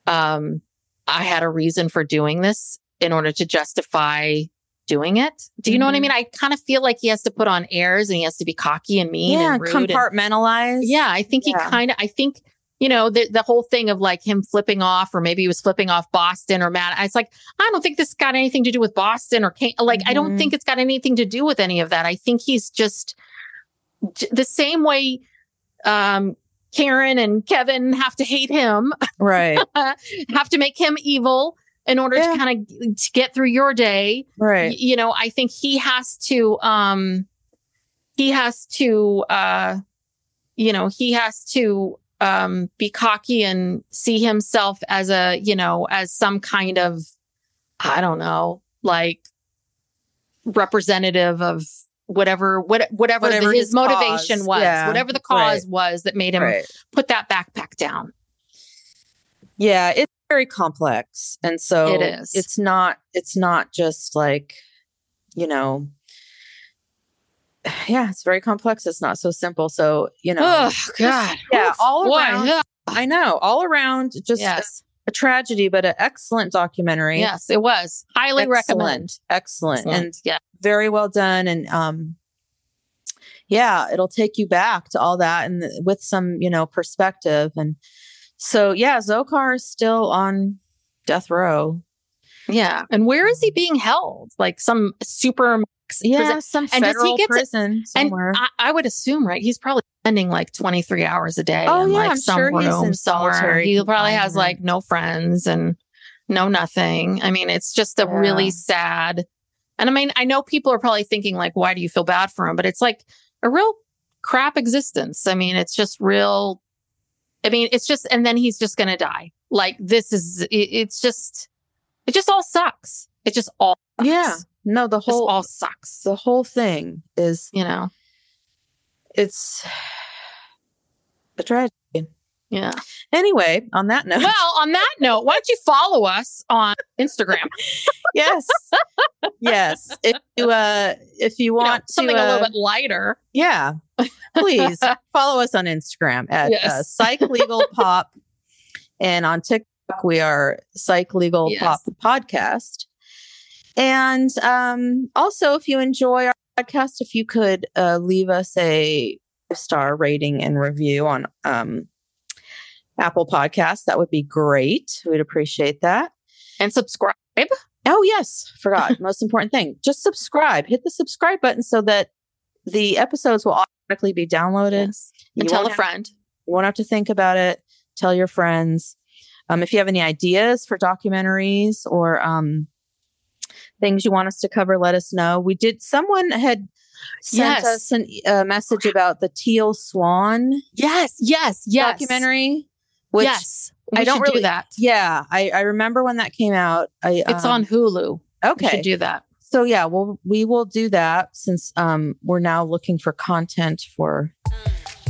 Speaker 2: um, I had a reason for doing this in order to justify doing it. Do you know what I
Speaker 1: Mhm.
Speaker 2: mean? I kind of feel like he has to put on airs and he has to be cocky and mean
Speaker 1: yeah
Speaker 2: and rude. and-
Speaker 1: compartmentalize
Speaker 2: yeah, I think
Speaker 1: Yeah.
Speaker 2: he kind of, I think, you know, the, the whole thing of like him flipping off, or maybe he was flipping off Boston or Matt. It's like, I don't think this got anything to do with Boston or Can- like, I don't think it's got anything to do with any of that. I think he's just the same way, um, Karen and Kevin have to hate him,
Speaker 1: right
Speaker 2: have to make him evil in order
Speaker 1: Yeah.
Speaker 2: to kind of to get through your day y-
Speaker 1: right
Speaker 2: you know i think he has to um he has to uh you know he has to um be cocky and see himself as a you know as some kind of i don't know like representative of whatever what, whatever,
Speaker 1: Whatever
Speaker 2: his,
Speaker 1: his
Speaker 2: motivation
Speaker 1: cause,
Speaker 2: was
Speaker 1: yeah,
Speaker 2: whatever the cause
Speaker 1: right.
Speaker 2: was that made him
Speaker 1: right
Speaker 2: put that backpack down
Speaker 1: yeah it very complex. And so
Speaker 2: It is.
Speaker 1: it's not it's not just like, you know, yeah, it's very complex. It's not so simple. So, you know,
Speaker 2: Oh
Speaker 1: just-
Speaker 2: God.
Speaker 1: yeah, all
Speaker 2: boy,
Speaker 1: around.
Speaker 2: ugh.
Speaker 1: I know, all around just a,
Speaker 2: Yes.
Speaker 1: a tragedy, but an excellent documentary.
Speaker 2: Yes, it was. Highly recommend.
Speaker 1: Excellent. Excellent. And
Speaker 2: yeah.
Speaker 1: very well done and um yeah it'll take you back to all that and th- with some you know perspective and so yeah Dzhokhar is still on death row
Speaker 2: Yeah. And where is he being held? Like some super max
Speaker 1: yeah
Speaker 2: prison?
Speaker 1: some
Speaker 2: And does he
Speaker 1: federal
Speaker 2: get to-
Speaker 1: prison
Speaker 2: And
Speaker 1: somewhere
Speaker 2: I, I would assume, right? He's probably spending like 23 hours a day
Speaker 1: Oh,
Speaker 2: in
Speaker 1: yeah,
Speaker 2: like
Speaker 1: I'm
Speaker 2: some
Speaker 1: sure he's in solitary
Speaker 2: He probably has like no friends and no nothing. I mean, it's just a
Speaker 1: Yeah.
Speaker 2: really sad. And I mean, I know people are probably thinking like, why do you feel bad for him? But it's like a real crap existence. I mean, it's just real. I mean, it's just, and then he's just going to die. Like this is, it, it's just, it just all sucks. It just all, sucks.
Speaker 1: yeah no the
Speaker 2: just
Speaker 1: whole
Speaker 2: all sucks.
Speaker 1: the whole thing is
Speaker 2: you know,
Speaker 1: it's a tragedy
Speaker 2: yeah.
Speaker 1: anyway on that note
Speaker 2: Well, on that note, why don't you follow us on Instagram?
Speaker 1: yes yes if you uh if you
Speaker 2: You know,
Speaker 1: want
Speaker 2: something
Speaker 1: to,
Speaker 2: a
Speaker 1: uh,
Speaker 2: little bit lighter.
Speaker 1: Yeah. Please follow us on Instagram at uh, Psych Legal Pop. And on TikTok, we are Psych Legal
Speaker 2: Yes.
Speaker 1: Pop Podcast. And um, also, if you enjoy our podcast, if you could uh, leave us a star rating and review on um, Apple Podcasts, that would be great. We'd appreciate that.
Speaker 2: And subscribe.
Speaker 1: Oh, yes. Forgot. Most important thing. Just subscribe. Hit the subscribe button so that the episodes will automatically be downloaded.
Speaker 2: Yes. And tell a
Speaker 1: have-
Speaker 2: friend.
Speaker 1: You won't have to think about it. Tell your friends. Um, if you have any ideas for documentaries or um, things you want us to cover, let us know. We did, someone had sent
Speaker 2: Yes.
Speaker 1: us a message about the Teal Swan
Speaker 2: Yes, yes, yes.
Speaker 1: documentary. Which,
Speaker 2: yes.
Speaker 1: I don't
Speaker 2: should do
Speaker 1: really-
Speaker 2: that.
Speaker 1: Yeah, I, I remember when that came out. I,
Speaker 2: It's
Speaker 1: um,
Speaker 2: on Hulu. We
Speaker 1: Okay.
Speaker 2: should do that.
Speaker 1: so yeah, we'll we will do that since um we're now looking for content for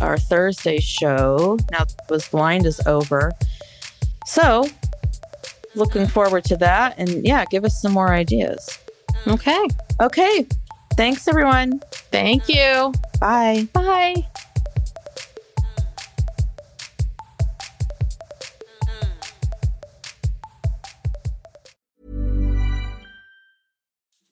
Speaker 1: our Thursday show. Now was blind is over. So looking forward to that and yeah, give us some more ideas.
Speaker 2: Okay.
Speaker 1: Okay. Thanks everyone.
Speaker 2: Thank you.
Speaker 1: Bye.
Speaker 2: Bye.